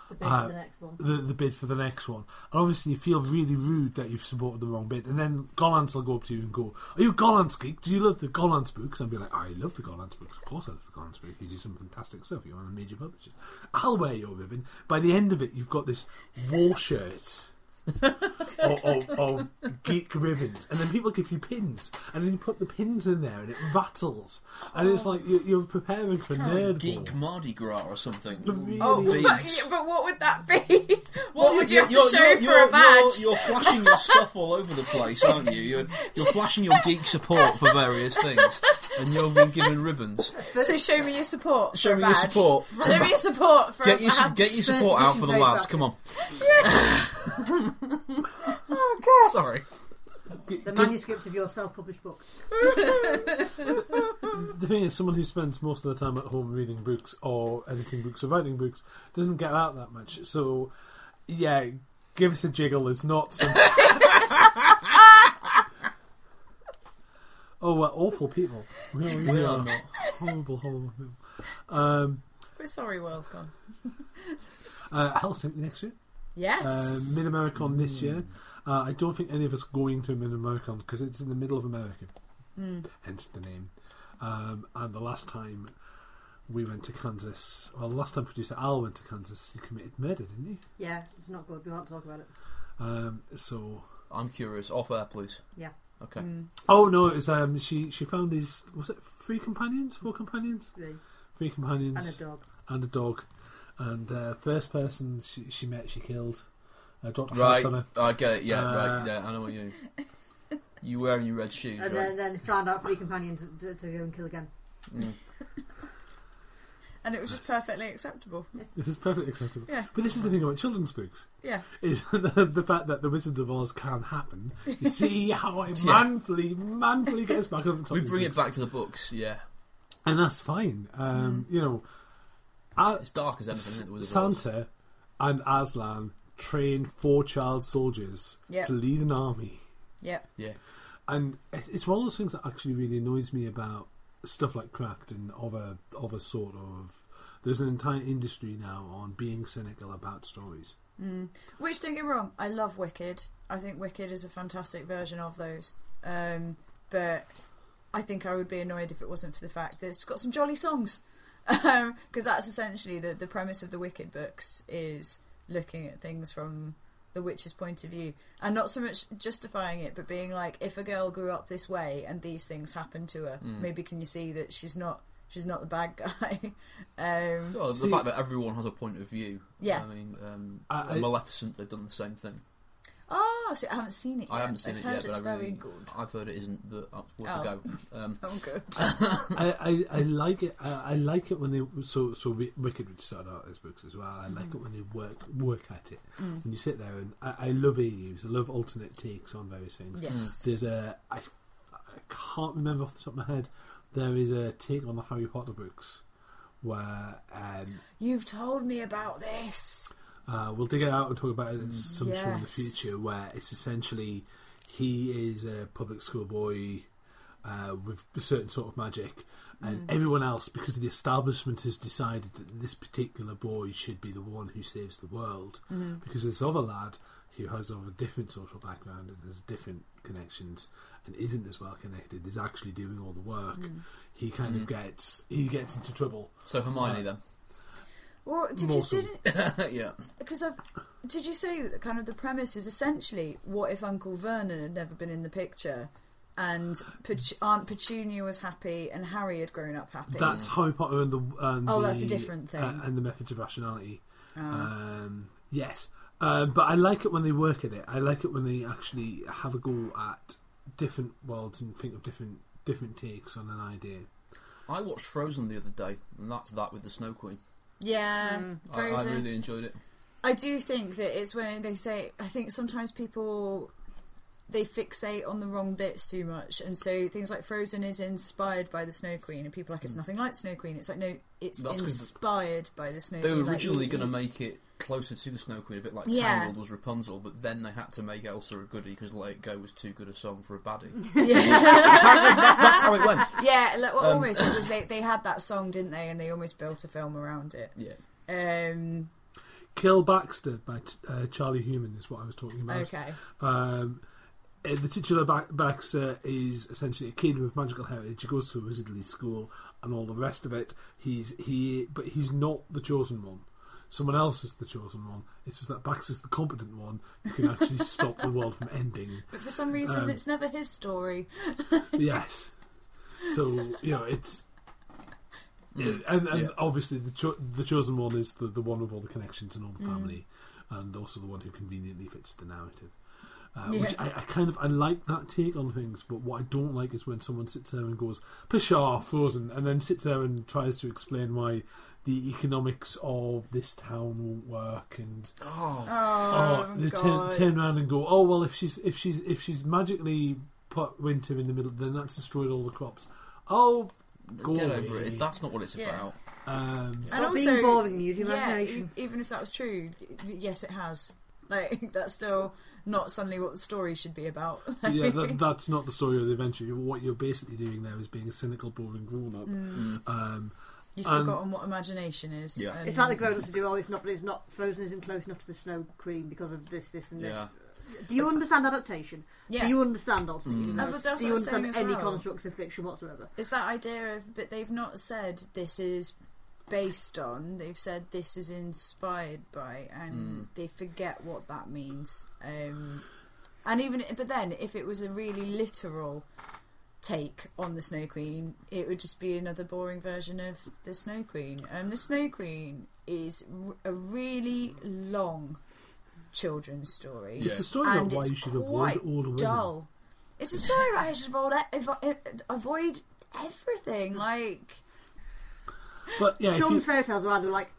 The big Uh, for the next one. the, the bid for the next one. And obviously, you feel really rude that you've supported the wrong bid. And then Gollancz will go up to you and go, Are you a Gollancz geek? Do you love the Gollancz books? And be like, I love the Gollancz books. Of course, I love the Gollancz books. You do some fantastic stuff. You're on a major publisher. I'll wear your ribbon. By the end of it, you've got this war shirt. (laughs) of, of, of geek ribbons, and then people give you pins, and then you put the pins in there, and it rattles, and it's oh. like you're, you're preparing for nerd Geek Mardi Gras or something. It really Oh, but, but what would that be? (laughs) what would you have to you're- show you're- for you're- a badge? You're, you're flashing your stuff all over the place, aren't you? You're, you're flashing your geek support for various things, and you're being given ribbons. (laughs) So show me your support. Show for a me your support. Show me your support for Get a your badge. get your support out for the lads. paperback. Come on. Oh (laughs) god. Sorry. The manuscript of your self-published book. (laughs) The thing is, someone who spends most of the time at home reading books or editing books or writing books doesn't get out that much. So, yeah, give us a jiggle is not some. (laughs) oh, we're awful people. We are, we are not horrible, horrible people. Um, We're sorry, Worldcon. uh, Helsinki next year. Yes. Uh, MidAmeriCon this year. Uh, I don't think any of us are going to MidAmeriCon because it's in the middle of America, hence the name. Um, and the last time we went to Kansas, well, the last time producer Al went to Kansas, he committed murder, didn't he? Yeah, it's not good. We won't talk about it. Um, so, I'm curious. Off air, please. Yeah. Okay. oh no, it was um, she she found these was it three companions, four companions, Really. three companions, And a dog. and a dog. And uh, first person she, she met, she killed. Uh, dropped a Right. house on her. I get it. Yeah. Uh, right. Yeah. I know what you. You wearing your red shoes, And right? then, then found out three companions to, to go and kill again. Mm. (laughs) and it was just perfectly acceptable. This is perfectly acceptable. Yeah. But this is the thing about children's books. Yeah. is (laughs) the, the fact that the Wizard of Oz can happen. You (laughs) see how I Yeah. manfully, manfully gets back on the top. We of bring it books. back to the books. Yeah. and that's fine. Um, You know, A- It's dark as anything. isn't it, with the world? Santa and Aslan train four child soldiers Yep. to lead an army, Yeah. Yeah. and it's one of those things that actually really annoys me about stuff like Cracked and other a of a sort of. There's an entire industry now on being cynical about stories. Which don't get me wrong, I love Wicked. I think Wicked is a fantastic version of those. Um, but I think I would be annoyed if it wasn't for the fact that it's got some jolly songs. (laughs) Because that's essentially the, the premise of the Wicked books is looking at things from the witch's point of view. And not so much justifying it, but being like, if a girl grew up this way and these things happened to her, maybe can you see that she's not she's not the bad (laughs) guy? um, Well, the See- fact that everyone has a point of view. Yeah. I mean, um, I- I- Maleficent, they've done the same thing. Oh, see, I haven't seen it yet. I haven't seen I've it heard yet, it's but I very really, good. I've heard it isn't, but that's worth Oh. a go. Um, (laughs) Oh, good. (laughs) I, I, I like it. I, I like it when they so so Wicked would start out as books as well. I like it when they work work at it. When you sit there and I, I love AUs. I love alternate takes on various things. Yes. There's a I, I can't remember off the top of my head. There is a take on the Harry Potter books where um, You've told me about this. Uh, we'll dig it out and talk about it at mm. some show in the future, where it's essentially he is a public school boy uh, with a certain sort of magic, and mm. everyone else, because the establishment has decided that this particular boy should be the one who saves the world, mm-hmm. because this other lad who has of a different social background and has different connections and isn't as well connected is actually doing all the work. Mm. He kind of gets he gets into trouble. So Hermione uh, then. Well, because Morsel. didn't yeah. because I've did you say that kind of the premise is essentially what if Uncle Vernon had never been in the picture, and Pet- Aunt Petunia was happy and Harry had grown up happy. That's Harry Potter and the and Oh, the, that's a different thing. uh, and the methods of rationality. Oh. Um, yes, um, but I like it when they work at it. I like it when they actually have a go at different worlds and think of different different takes on an idea. I watched Frozen the other day, and that's that with the Snow Queen. Yeah, mm. I, I really enjoyed it. I do think that it's when they say. I think sometimes people they fixate on the wrong bits too much, and so things like Frozen is inspired by the Snow Queen, and people are like it's mm. nothing like Snow Queen. It's like no, it's That's 'cause inspired by the Snow Queen. They Queen. were Like, originally you- going to make it closer to the Snow Queen, a bit like Yeah. Tangled was Rapunzel, but then they had to make Elsa a goodie because Let It Go was too good a song for a baddie. (laughs) Yeah. (laughs) That's, that's how it went. Yeah, like, well, Um, almost. It was (laughs) they, they had that song, didn't they? And they almost built a film around it. Yeah. Um, Kill Baxter by uh, Charlie Human is what I was talking about. okay. Um, uh, the titular ba- Baxter is essentially a kid with magical heritage. He goes to a wizardly school and all the rest of it. He's he, but he's not the chosen one. Someone else is the chosen one. It's just that Bax is the competent one who can actually (laughs) stop the world from ending. But for some reason, Um, it's never his story. (laughs) Yes. So you know it's. and and yeah. obviously the cho- the chosen one is the, the one with all the connections and all the family, and also the one who conveniently fits the narrative. Uh, Which I, I kind of I like that take on things, but what I don't like is when someone sits there and goes "Pshaw, Frozen," and then sits there and tries to explain why the economics of this town won't work, and Oh, Oh, they turn, turn around and go, "Oh well, if she's if she's if she's magically put winter in the middle, then that's destroyed all the crops." Oh, go get away. over it. That's not what it's Yeah. about. Um, Stop being boring, use your yeah, imagination. e- even if that was true, yes, it has. (laughs) Like that's still not suddenly what the story should be about. (laughs) yeah, that, that's not the story of the adventure. What you're basically doing there is being a cynical, boring grown up. Um, You've Um, forgotten what imagination is. Yeah. It's like the grown ups to do. Oh, it's not. But it's not. Frozen isn't close enough to the Snow Queen because of this, this, and this. Yeah. Do you understand adaptation? Yeah. Do you understand ultimately? Mm. No, Do you what I was saying understand any well. constructs of fiction whatsoever? It's that idea of, but they've not said this is based on. They've said this is inspired by, and they forget what that means. Um, and even, but then if it was a really literal take on the Snow Queen, it would just be another boring version of the Snow Queen. And the Snow Queen is r- a really long children's story. It's a story about why you should avoid quite older women. dull. It's a story about how you should avoid, avoid everything. Like, But yeah, if Children's fairy tales are either like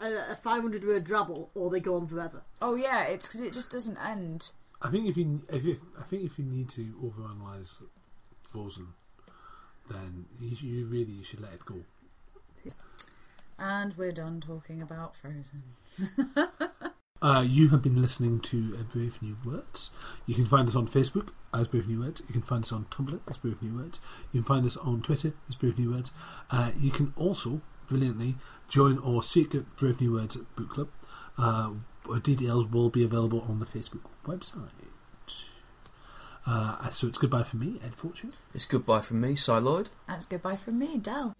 a, a 500 word drabble or they go on forever. oh yeah, it's because it just doesn't end. I think if you if you I think if you need to overanalyze Frozen, then you, you really you should let it go. And we're done talking about Frozen. (laughs) Uh, you have been listening to uh, Brave New Words. You can find us on Facebook as Brave New Words. You can find us on Tumblr as Brave New Words. You can find us on Twitter as Brave New Words. Uh, you can also, brilliantly, join our secret Brave New Words book club. Uh, details will be available on the Facebook website. Uh, so it's goodbye from me, Ed Fortune. It's goodbye from me, Si Lloyd. And it's goodbye from me, Dell.